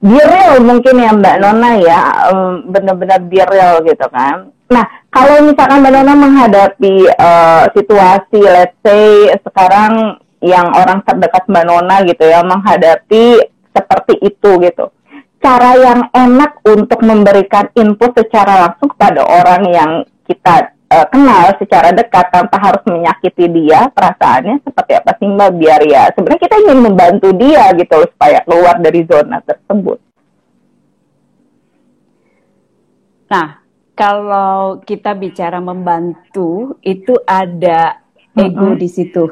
Be real mungkin ya Mbak Nona ya um, benar-benar be real gitu kan nah kalau misalkan Mbak Nona menghadapi uh, situasi let's say sekarang yang orang terdekat Mbak Nona gitu ya menghadapi seperti itu gitu cara yang enak untuk memberikan input secara langsung kepada orang yang kita uh, kenal secara dekat tanpa harus menyakiti dia perasaannya seperti apa sih mbak biar ya sebenarnya kita ingin membantu dia gitu loh, supaya keluar dari zona tersebut. Nah kalau kita bicara membantu itu ada ego mm -hmm. di situ.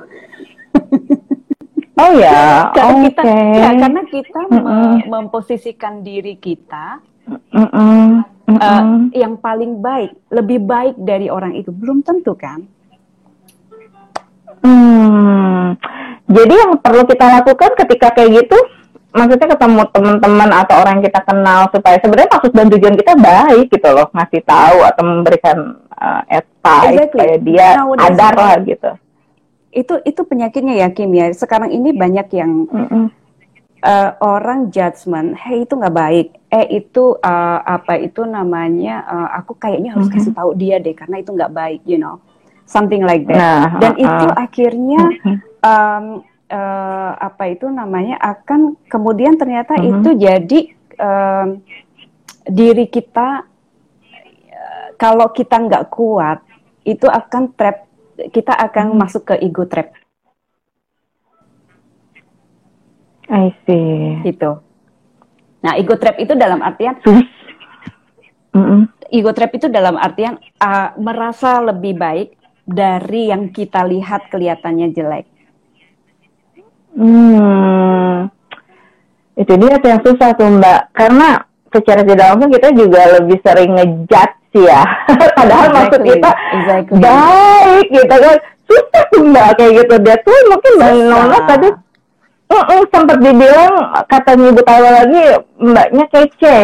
Oh ya, karena okay. kita ya, karena kita mm -hmm. memposisikan diri kita mm -hmm uh, yang paling baik, lebih baik dari orang itu belum tentu kan? Hmm, jadi yang perlu kita lakukan ketika kayak gitu, maksudnya ketemu teman-teman atau orang yang kita kenal supaya sebenarnya maksud dan tujuan kita baik gitu loh, ngasih tahu atau memberikan uh, advice exactly. supaya dia nah, sadar lah gitu. Itu itu penyakitnya ya Kim ya. Sekarang ini banyak yang mm -mm. Uh, orang judgement, hey itu nggak baik, eh itu uh, apa itu namanya, uh, aku kayaknya harus mm -hmm. kasih tahu dia deh karena itu nggak baik, you know something like that. Nah, Dan uh, itu akhirnya um, uh, apa itu namanya akan kemudian ternyata uh-huh. itu jadi um, diri kita uh, kalau kita nggak kuat itu akan trap kita akan uh-huh. masuk ke ego trap. I see. Gitu. Nah, ego trap itu dalam artian uh-uh. ego trap itu dalam artian uh, merasa lebih baik dari yang kita lihat kelihatannya jelek? Hmm, itu dia yang susah tuh Mbak, karena secara tidak langsung kita juga lebih sering ngejudge ya, padahal exactly. maksud kita exactly. baik gitu kan, susah tuh Mbak kayak gitu. Dia tuh mungkin Mbak Nona tadi uh, uh, sempat dibilang katanya Ibu Tawa lagi Mbaknya kece,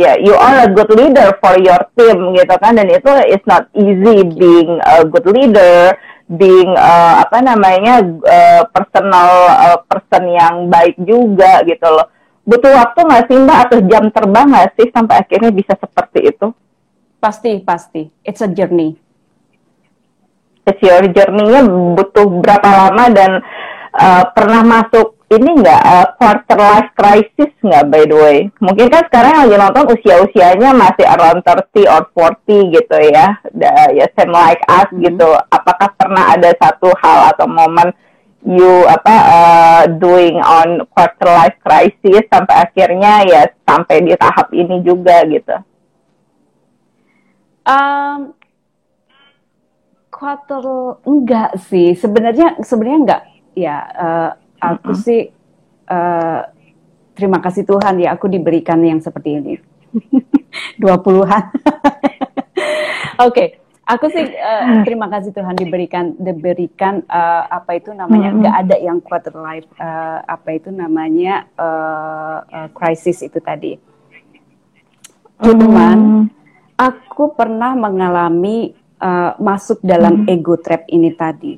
ya yeah, you are a good leader for your team gitu kan. Dan itu is not easy being a good leader being uh, apa namanya uh, personal uh, person yang baik juga gitu loh. Butuh waktu nggak sih mbak? Atau jam terbang nggak sih sampai akhirnya bisa seperti itu? Pasti pasti. It's a journey. It's your journey-nya butuh berapa lama dan uh, pernah masuk ini nggak uh, quarter life crisis nggak by the way? Mungkin kan sekarang lagi nonton usia-usianya masih around 30 or 40 gitu ya. Da, ya same like us hmm. gitu. Apakah pernah ada satu hal atau momen you apa uh, doing on quarter life crisis sampai akhirnya ya sampai di tahap ini juga gitu? Um, quarter enggak sih sebenarnya sebenarnya enggak ya uh, aku mm -hmm. sih uh, terima kasih Tuhan ya aku diberikan yang seperti ini. Dua puluhan. Oke, okay. aku sih uh, terima kasih Tuhan diberikan diberikan uh, apa itu namanya nggak mm -hmm. ada yang quarter life uh, apa itu namanya uh, uh, crisis itu tadi. Cuman mm. aku pernah mengalami uh, masuk dalam mm. ego trap ini tadi,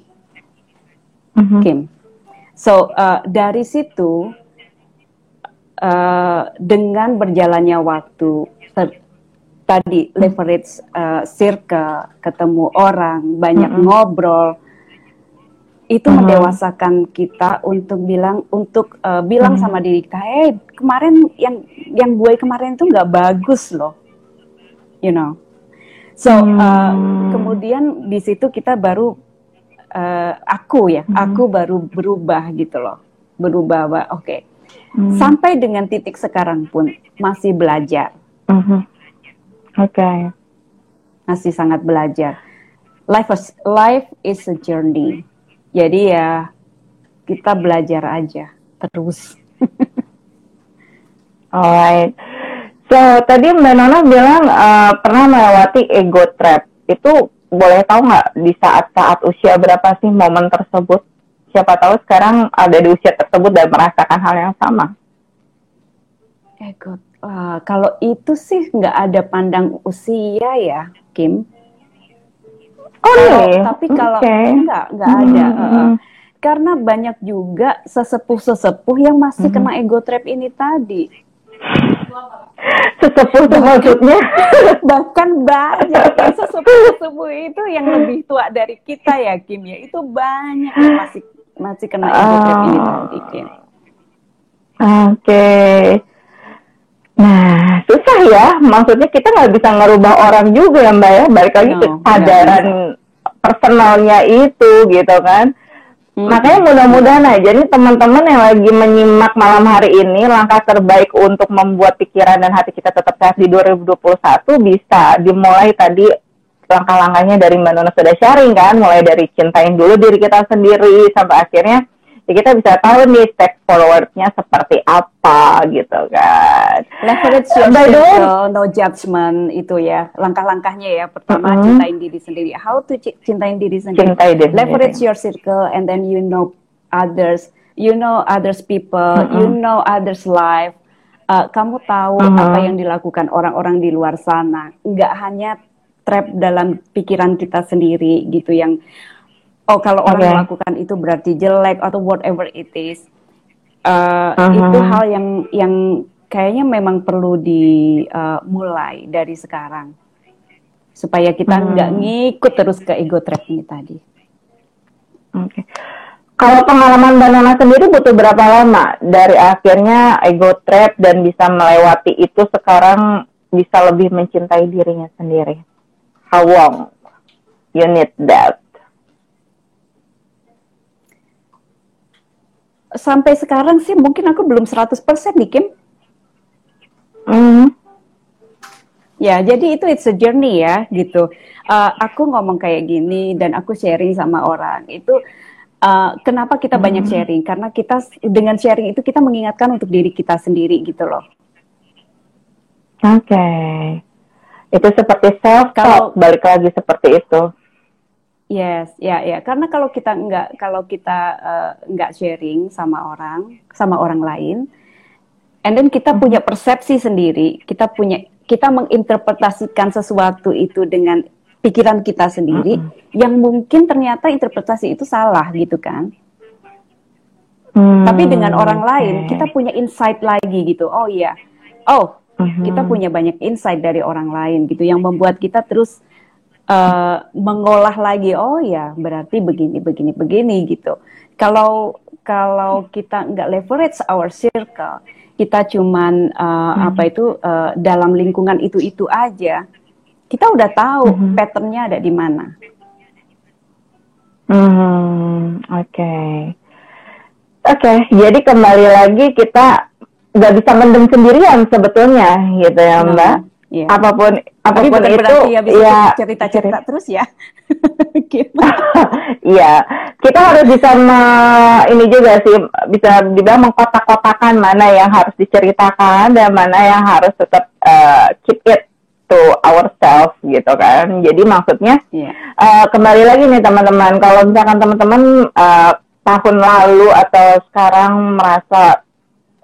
mm -hmm. Kim. So uh, dari situ uh, dengan berjalannya waktu tadi leverage uh, circle, ketemu orang, banyak mm -hmm. ngobrol, itu mm -hmm. mendewasakan kita untuk bilang untuk uh, bilang mm -hmm. sama diri kita, eh kemarin yang yang gue kemarin itu nggak bagus loh, you know. So uh, kemudian di situ kita baru uh, aku ya, hmm. aku baru berubah gitu loh, berubah. Oke, okay. hmm. sampai dengan titik sekarang pun masih belajar. Hmm. Oke, okay. masih sangat belajar. Life is life is a journey. Jadi ya kita belajar aja terus. Alright. So tadi Mbak Nona bilang uh, pernah melewati ego trap. Itu boleh tahu nggak di saat-saat usia berapa sih momen tersebut? Siapa tahu sekarang ada di usia tersebut dan merasakan hal yang sama. Eh, God. Uh, kalau itu sih nggak ada pandang usia ya, Kim. Oh, kalau, iya? Tapi kalau okay. enggak, enggak hmm. ada. Uh, karena banyak juga sesepuh-sesepuh yang masih hmm. kena ego trap ini tadi sesepuh tuh maksudnya bahkan banyak sesepuh-sesepuh itu yang lebih tua dari kita ya Kim ya itu banyak yang masih masih kena ego trap ini tadi Kim oke okay. Nah, susah ya. Maksudnya kita nggak bisa ngerubah orang juga ya, Mbak ya. Balik lagi no, kesadaran personalnya itu, gitu kan. Hmm. Makanya mudah-mudahan aja nih teman-teman yang lagi menyimak malam hari ini langkah terbaik untuk membuat pikiran dan hati kita tetap sehat di 2021 bisa dimulai tadi langkah-langkahnya dari Mbak Nona sudah sharing kan, mulai dari cintain dulu diri kita sendiri sampai akhirnya ya kita bisa tahu nih step forwardnya seperti apa gitu kan. Leverage your circle, no judgment itu ya langkah-langkahnya ya. Pertama mm -hmm. cintain diri sendiri. How to cintain diri sendiri? Cintai diri Leverage your circle and then you know others, you know others people, mm -hmm. you know others life. Uh, kamu tahu mm -hmm. apa yang dilakukan orang-orang di luar sana. Enggak hanya trap dalam pikiran kita sendiri gitu yang oh kalau okay. orang melakukan itu berarti jelek atau whatever it is uh, uh -huh. itu hal yang yang kayaknya memang perlu dimulai uh, dari sekarang supaya kita hmm. nggak hmm. ngikut terus ke ego trap ini tadi. Oke. Okay. Kalau pengalaman Banana sendiri butuh berapa lama dari akhirnya ego trap dan bisa melewati itu sekarang bisa lebih mencintai dirinya sendiri? How long you need that? Sampai sekarang sih mungkin aku belum 100% nih Kim. Mm. Ya, jadi itu it's a journey ya gitu. Uh, aku ngomong kayak gini dan aku sharing sama orang itu uh, kenapa kita mm. banyak sharing? Karena kita dengan sharing itu kita mengingatkan untuk diri kita sendiri gitu loh. Oke, okay. itu seperti self talk balik lagi seperti itu. Yes, ya, ya. Karena kalau kita nggak, kalau kita uh, nggak sharing sama orang, sama orang lain, and then kita punya persepsi sendiri, kita punya, kita menginterpretasikan sesuatu itu dengan pikiran kita sendiri, hmm. yang mungkin ternyata interpretasi itu salah, gitu kan? Hmm, Tapi dengan orang okay. lain, kita punya insight lagi gitu. Oh iya, oh, hmm. kita punya banyak insight dari orang lain gitu, yang membuat kita terus uh, mengolah lagi oh ya berarti begini begini begini gitu kalau kalau kita nggak leverage our circle kita cuman uh, hmm. apa itu uh, dalam lingkungan itu itu aja kita udah tahu hmm. patternnya ada di mana hmm oke okay. oke okay, jadi kembali lagi kita nggak bisa mendem sendirian sebetulnya gitu ya mbak hmm Yeah. Apa pun apa pun bukan itu ya ya cerita-cerita terus ya. Iya, kita harus bisa me, ini juga sih bisa dibilang mengkotak-kotakan mana yang harus diceritakan dan mana yang harus tetap uh, keep it to ourselves gitu kan. Jadi maksudnya yeah. Iya. uh, kembali lagi nih teman-teman, kalau misalkan teman-teman uh, tahun lalu atau sekarang merasa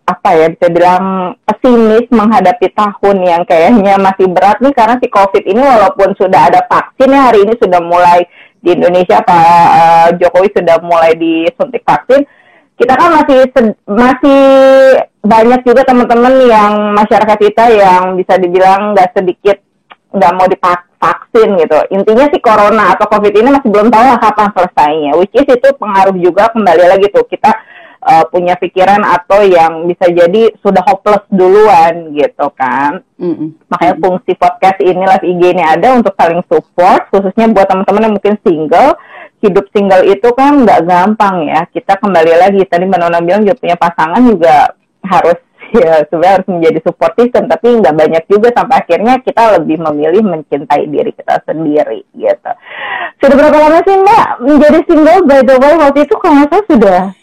apa ya bisa bilang pesimis menghadapi tahun yang kayaknya masih berat nih karena si COVID ini walaupun sudah ada vaksin ya hari ini sudah mulai di Indonesia Pak uh, Jokowi sudah mulai disuntik vaksin. Kita kan masih masih banyak juga teman-teman yang masyarakat kita yang bisa dibilang nggak sedikit nggak mau divaksin gitu. Intinya si corona atau covid ini masih belum tahu lah kapan selesainya which is itu pengaruh juga kembali lagi tuh. Kita uh, punya pikiran atau yang bisa jadi sudah hopeless duluan gitu kan. Mm-hmm. Makanya fungsi podcast ini live IG ini ada untuk saling support, khususnya buat teman-teman yang mungkin single. Hidup single itu kan nggak gampang ya. Kita kembali lagi tadi Mbak Nona bilang juga punya pasangan juga harus ya sebenarnya harus menjadi support system tapi nggak banyak juga sampai akhirnya kita lebih memilih mencintai diri kita sendiri gitu. Sudah berapa lama sih Mbak menjadi single by the way waktu itu kalau saya sudah 11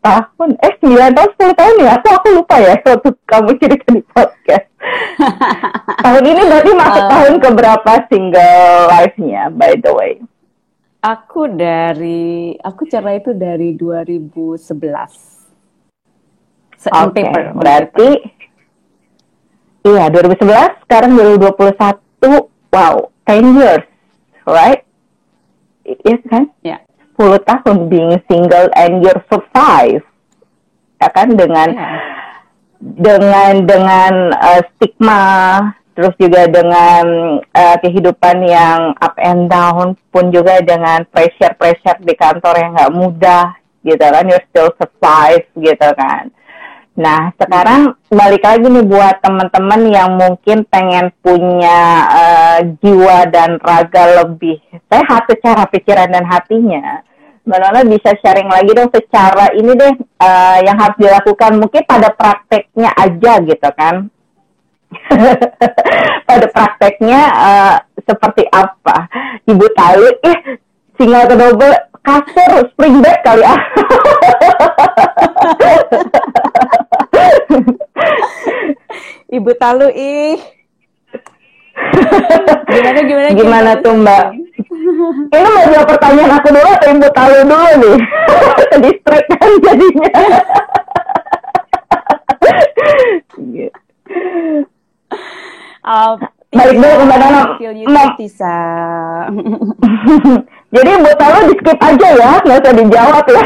tahun, eh 9 tahun, 10 tahun ya, aku, aku lupa ya waktu kamu cerita di podcast. tahun ini berarti masuk uh, tahun keberapa single life-nya, by the way? Aku dari, aku cerai itu dari 2011. Oke, okay, paper, berarti, paper. iya 2011, sekarang 2021, wow, 10 years, right? Yes kan? Ya. Yeah. 10 tahun being single and you survive ya kan dengan yeah. dengan dengan uh, stigma terus juga dengan uh, kehidupan yang up and down pun juga dengan pressure pressure di kantor yang nggak mudah gitu kan you still survive gitu kan Nah, sekarang balik lagi nih buat teman-teman yang mungkin pengen punya uh, jiwa dan raga lebih sehat secara pikiran dan hatinya. Mbak Nona bisa sharing lagi dong secara ini deh uh, yang harus dilakukan mungkin pada prakteknya aja gitu kan. pada prakteknya uh, seperti apa? Ibu tahu eh single atau double kasur spring bed kali ya. Ibu Talu ih. gimana gimana gimana tuh Mbak? Ini mau jawab pertanyaan aku dulu atau Ibu Talu dulu nih? Distrek kan jadinya. um, Balik dulu ke Mbak Nana. Jadi buat tahu di skip aja ya, nggak usah dijawab ya.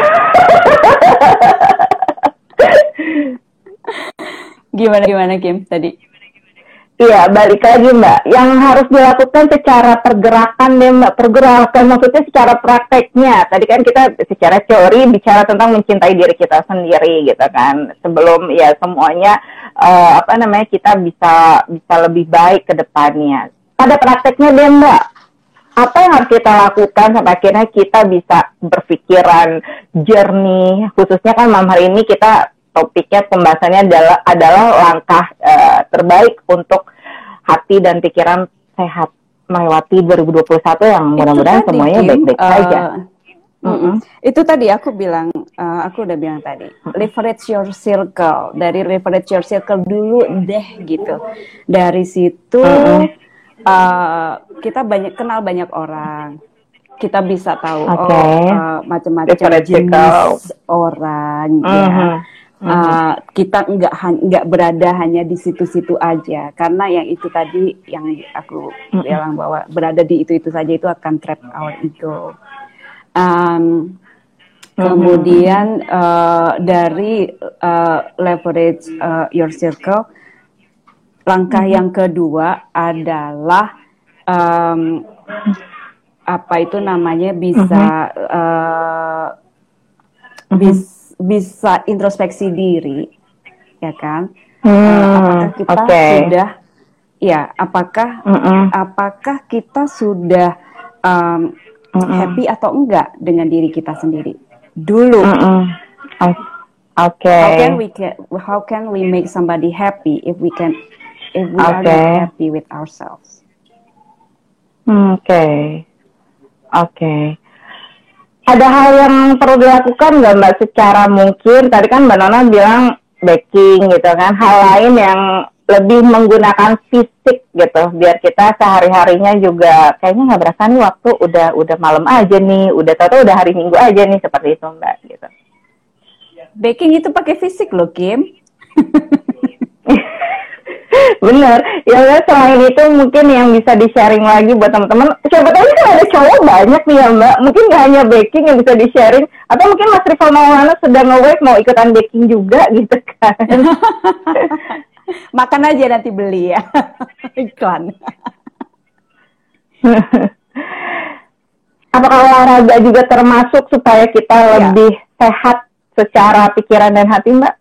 gimana gimana Kim tadi? Iya, balik lagi Mbak. Yang harus dilakukan secara pergerakan deh Mbak. Pergerakan maksudnya secara prakteknya. Tadi kan kita secara teori bicara tentang mencintai diri kita sendiri gitu kan. Sebelum ya semuanya uh, apa namanya kita bisa bisa lebih baik ke depannya. Pada prakteknya deh Mbak, apa yang harus kita lakukan sampai akhirnya kita bisa berpikiran jernih khususnya kan malam hari ini kita topiknya pembahasannya adalah adalah langkah uh, terbaik untuk hati dan pikiran sehat melewati 2021 yang mudah-mudahan semuanya baik-baik uh, saja. Mm -hmm. Itu tadi aku bilang, uh, aku udah bilang tadi, leverage your circle. Dari leverage your circle dulu deh gitu. Dari situ mm -hmm uh, kita banyak kenal banyak orang kita bisa tahu okay. oh uh, macam-macam jenis orang -huh. ya uh, kita nggak nggak berada hanya di situ-situ aja. Karena yang itu tadi yang aku bilang bahwa berada di itu itu saja itu akan trap our ego. Um, kemudian uh, dari uh, leverage uh, your circle Langkah yang kedua adalah um, apa itu namanya bisa uh, bis, bisa introspeksi diri, ya kan? Uh, apakah kita okay. sudah, ya? Apakah uh apakah kita sudah um, happy atau enggak dengan diri kita sendiri dulu? Oke. Okay. How can we can, how can we make somebody happy if we can if we okay. are not happy with ourselves. Oke, okay. oke. Okay. Ada hal yang perlu dilakukan nggak mbak secara mungkin? Tadi kan mbak Nona bilang baking gitu kan. Hal lain yang lebih menggunakan fisik gitu, biar kita sehari harinya juga kayaknya nggak berasa nih waktu udah udah malam aja nih, udah tahu udah hari minggu aja nih seperti itu mbak gitu. Baking itu pakai fisik loh Kim. Bener. Ya selain itu mungkin yang bisa di-sharing lagi buat teman-teman. Siapa tahu kan ada cowok banyak nih ya Mbak. Mungkin nggak hanya baking yang bisa di-sharing. Atau mungkin Mas Rival Maulana sedang nge mau ikutan baking juga gitu kan. Makan aja nanti beli ya. Iklan. Apakah olahraga juga termasuk supaya kita ya. lebih sehat secara pikiran dan hati Mbak?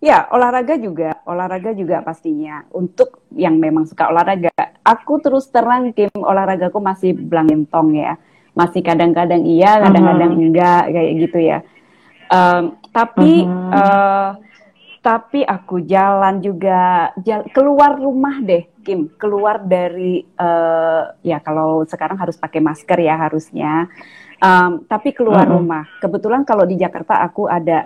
Ya, olahraga juga, olahraga juga pastinya. Untuk yang memang suka olahraga, aku terus terang game olahragaku masih belangentong ya. Masih kadang-kadang iya, kadang-kadang uh -huh. enggak kayak gitu ya. Um, tapi uh uh, tapi aku jalan juga jal keluar rumah deh, Kim. Keluar dari uh, ya kalau sekarang harus pakai masker ya harusnya. Um, tapi keluar uh -huh. rumah. Kebetulan kalau di Jakarta aku ada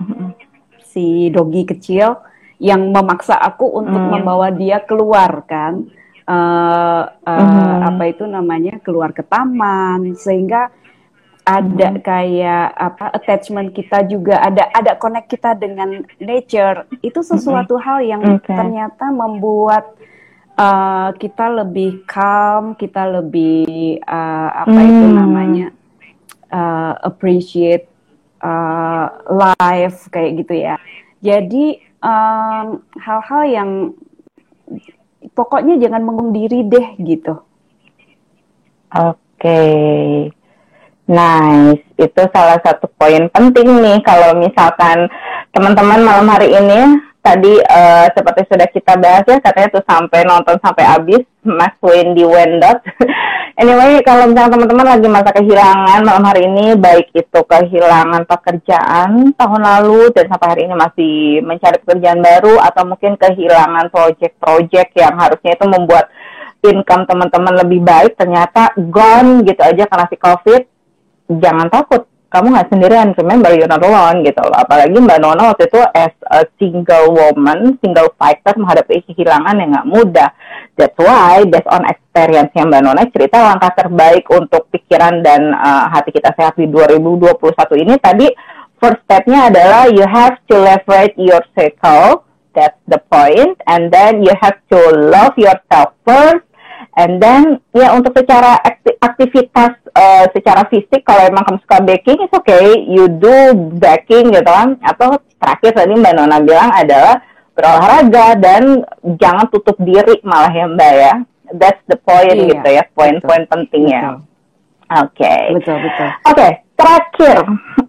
si dogi kecil yang memaksa aku untuk mm. membawa dia keluar kan uh, uh, mm. apa itu namanya keluar ke taman sehingga ada mm. kayak apa attachment kita juga ada ada connect kita dengan nature itu sesuatu mm. hal yang okay. ternyata membuat uh, kita lebih calm kita lebih uh, apa mm. itu namanya uh, appreciate uh, live kayak gitu ya. Jadi hal-hal um, yang pokoknya jangan mengurung diri deh gitu. Oke, okay. nice. Itu salah satu poin penting nih kalau misalkan teman-teman malam hari ini tadi uh, seperti sudah kita bahas ya katanya tuh sampai nonton sampai habis Mas Wendy Wendot. anyway kalau misalnya teman-teman lagi masa kehilangan malam hari ini baik itu kehilangan pekerjaan tahun lalu dan sampai hari ini masih mencari pekerjaan baru atau mungkin kehilangan project-project yang harusnya itu membuat income teman-teman lebih baik ternyata gone gitu aja karena si covid jangan takut kamu nggak sendirian, remember you're not alone gitu loh. Apalagi Mbak Nona waktu itu as a single woman, single fighter menghadapi kehilangan yang nggak mudah. That's why based on experience yang Mbak Nona cerita langkah terbaik untuk pikiran dan uh, hati kita sehat di 2021 ini tadi first stepnya adalah you have to leverage your circle, that's the point, and then you have to love yourself first, and then ya untuk secara aktivitas uh, secara fisik kalau emang kamu suka baking it's okay. You do baking gitu kan. Atau terakhir tadi mbak Nona bilang adalah berolahraga dan jangan tutup diri malah ya mbak ya. That's the point iya, gitu ya. Poin-poin pentingnya oke okay. betul. Betul oke okay, terakhir.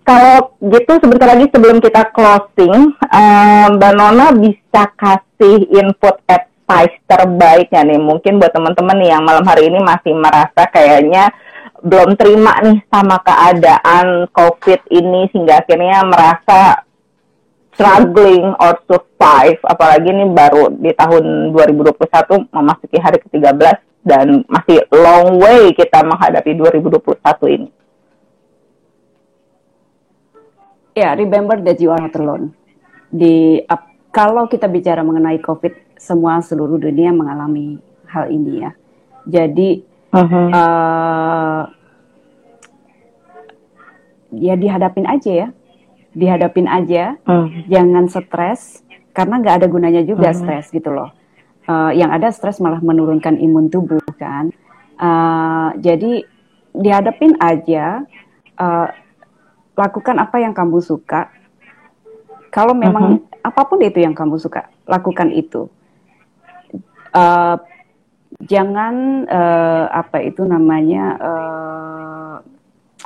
Kalau gitu sebentar lagi sebelum kita closing uh, mbak Nona bisa kasih input advice terbaiknya nih mungkin buat teman-teman yang malam hari ini masih merasa kayaknya belum terima nih sama keadaan COVID ini sehingga akhirnya merasa struggling or survive apalagi ini baru di tahun 2021 memasuki hari ke-13 dan masih long way kita menghadapi 2021 ini. Ya, yeah, remember that you are not alone. Di uh, kalau kita bicara mengenai COVID, semua seluruh dunia mengalami hal ini ya. Jadi uh-huh. uh, ya dihadapin aja ya dihadapin aja uh. jangan stres karena nggak ada gunanya juga uh. stres gitu loh uh, yang ada stres malah menurunkan imun tubuh kan uh, jadi dihadapin aja uh, lakukan apa yang kamu suka kalau memang uh -huh. apa pun itu yang kamu suka lakukan itu uh, jangan uh, apa itu namanya uh,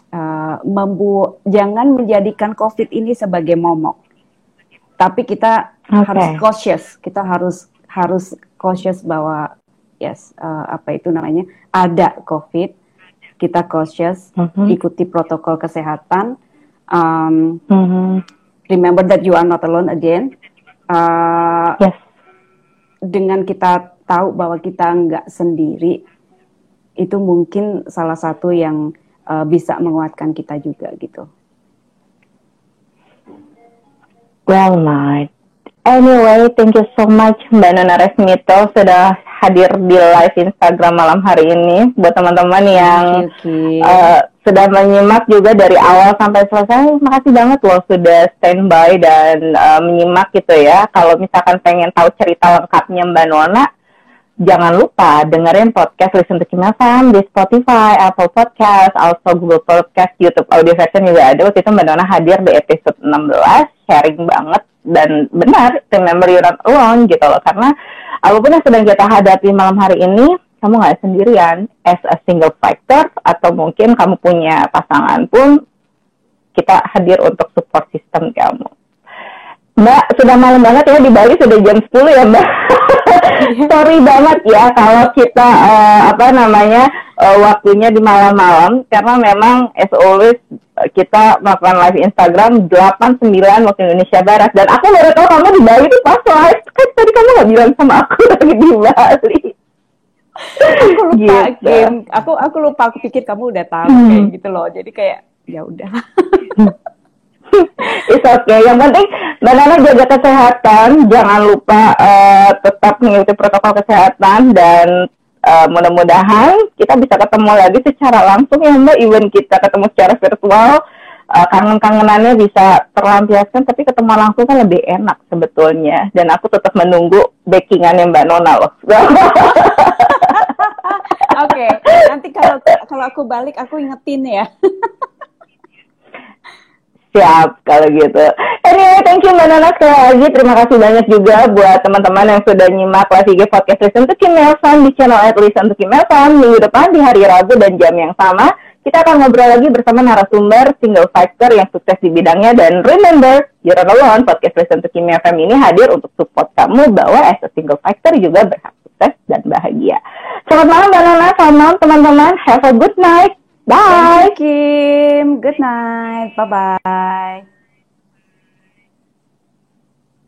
uh, membu jangan menjadikan COVID ini sebagai momok, tapi kita okay. harus cautious, kita harus harus cautious bahwa yes uh, apa itu namanya ada COVID, kita cautious, mm-hmm. -huh. ikuti protokol kesehatan. Um, mm-hmm. -huh. Remember that you are not alone again. Uh, yes. Dengan kita tahu bahwa kita nggak sendiri itu mungkin salah satu yang uh, bisa menguatkan kita juga gitu. Well, night. Anyway, thank you so much Mbak Nana Resmito sudah hadir di live Instagram malam hari ini. Buat teman-teman yang okay, okay. Uh, sudah menyimak juga dari awal sampai selesai, makasih banget loh sudah standby dan uh, menyimak gitu ya. Kalau misalkan pengen tahu cerita lengkapnya Mbak Nona, jangan lupa dengerin podcast Listen to Kim FM di Spotify, Apple Podcast, also Google Podcast, YouTube audio version juga ada. Waktu itu Mbak hadir di episode 16, sharing banget. Dan benar, remember you're not alone gitu loh. Karena apa pun yang sedang kita hadapi malam hari ini, kamu nggak sendirian. As a single fighter, atau mungkin kamu punya pasangan pun, kita hadir untuk support system kamu. Mbak, sudah malam banget ya di Bali sudah jam 10 ya Mbak. Sorry banget ya kalau kita uh, apa namanya uh, waktunya di malam-malam karena memang as always kita melakukan live Instagram 8 9 waktu Indonesia Barat dan aku baru tahu kamu di Bali itu pas live kan tadi kamu nggak bilang sama aku lagi di Bali. aku lupa gitu. game. Aku aku lupa aku pikir kamu udah tahu hmm. kayak gitu loh. Jadi kayak ya udah. It's okay. Yang penting Mbak Nana jaga kesehatan, jangan lupa uh, tetap mengikuti protokol kesehatan dan uh, mudah-mudahan kita bisa ketemu lagi secara langsung ya Mbak. Even kita ketemu secara virtual, uh, kangen-kangenannya bisa terlampiaskan, tapi ketemu langsung kan lebih enak sebetulnya. Dan aku tetap menunggu bakingannya Mbak Nona loh. Oke, okay. nanti kalau kalau aku balik aku ingetin ya. Siap kalau gitu. Anyway, thank you Mbak Nana sekali lagi. Terima kasih banyak juga buat teman-teman yang sudah nyimak Live IG Podcast Listen to Kim Melson di channel at Listen to Kim Melson minggu depan di hari Rabu dan jam yang sama. Kita akan ngobrol lagi bersama narasumber single fighter yang sukses di bidangnya dan remember, you're not alone. Podcast Listen to Kim FM ini hadir untuk support kamu bahwa as a single fighter juga berhak sukses dan bahagia. Selamat malam Mbak Nana, selamat malam teman-teman. Have a good night. Bye. Thank you, Kim. Good night. Bye bye.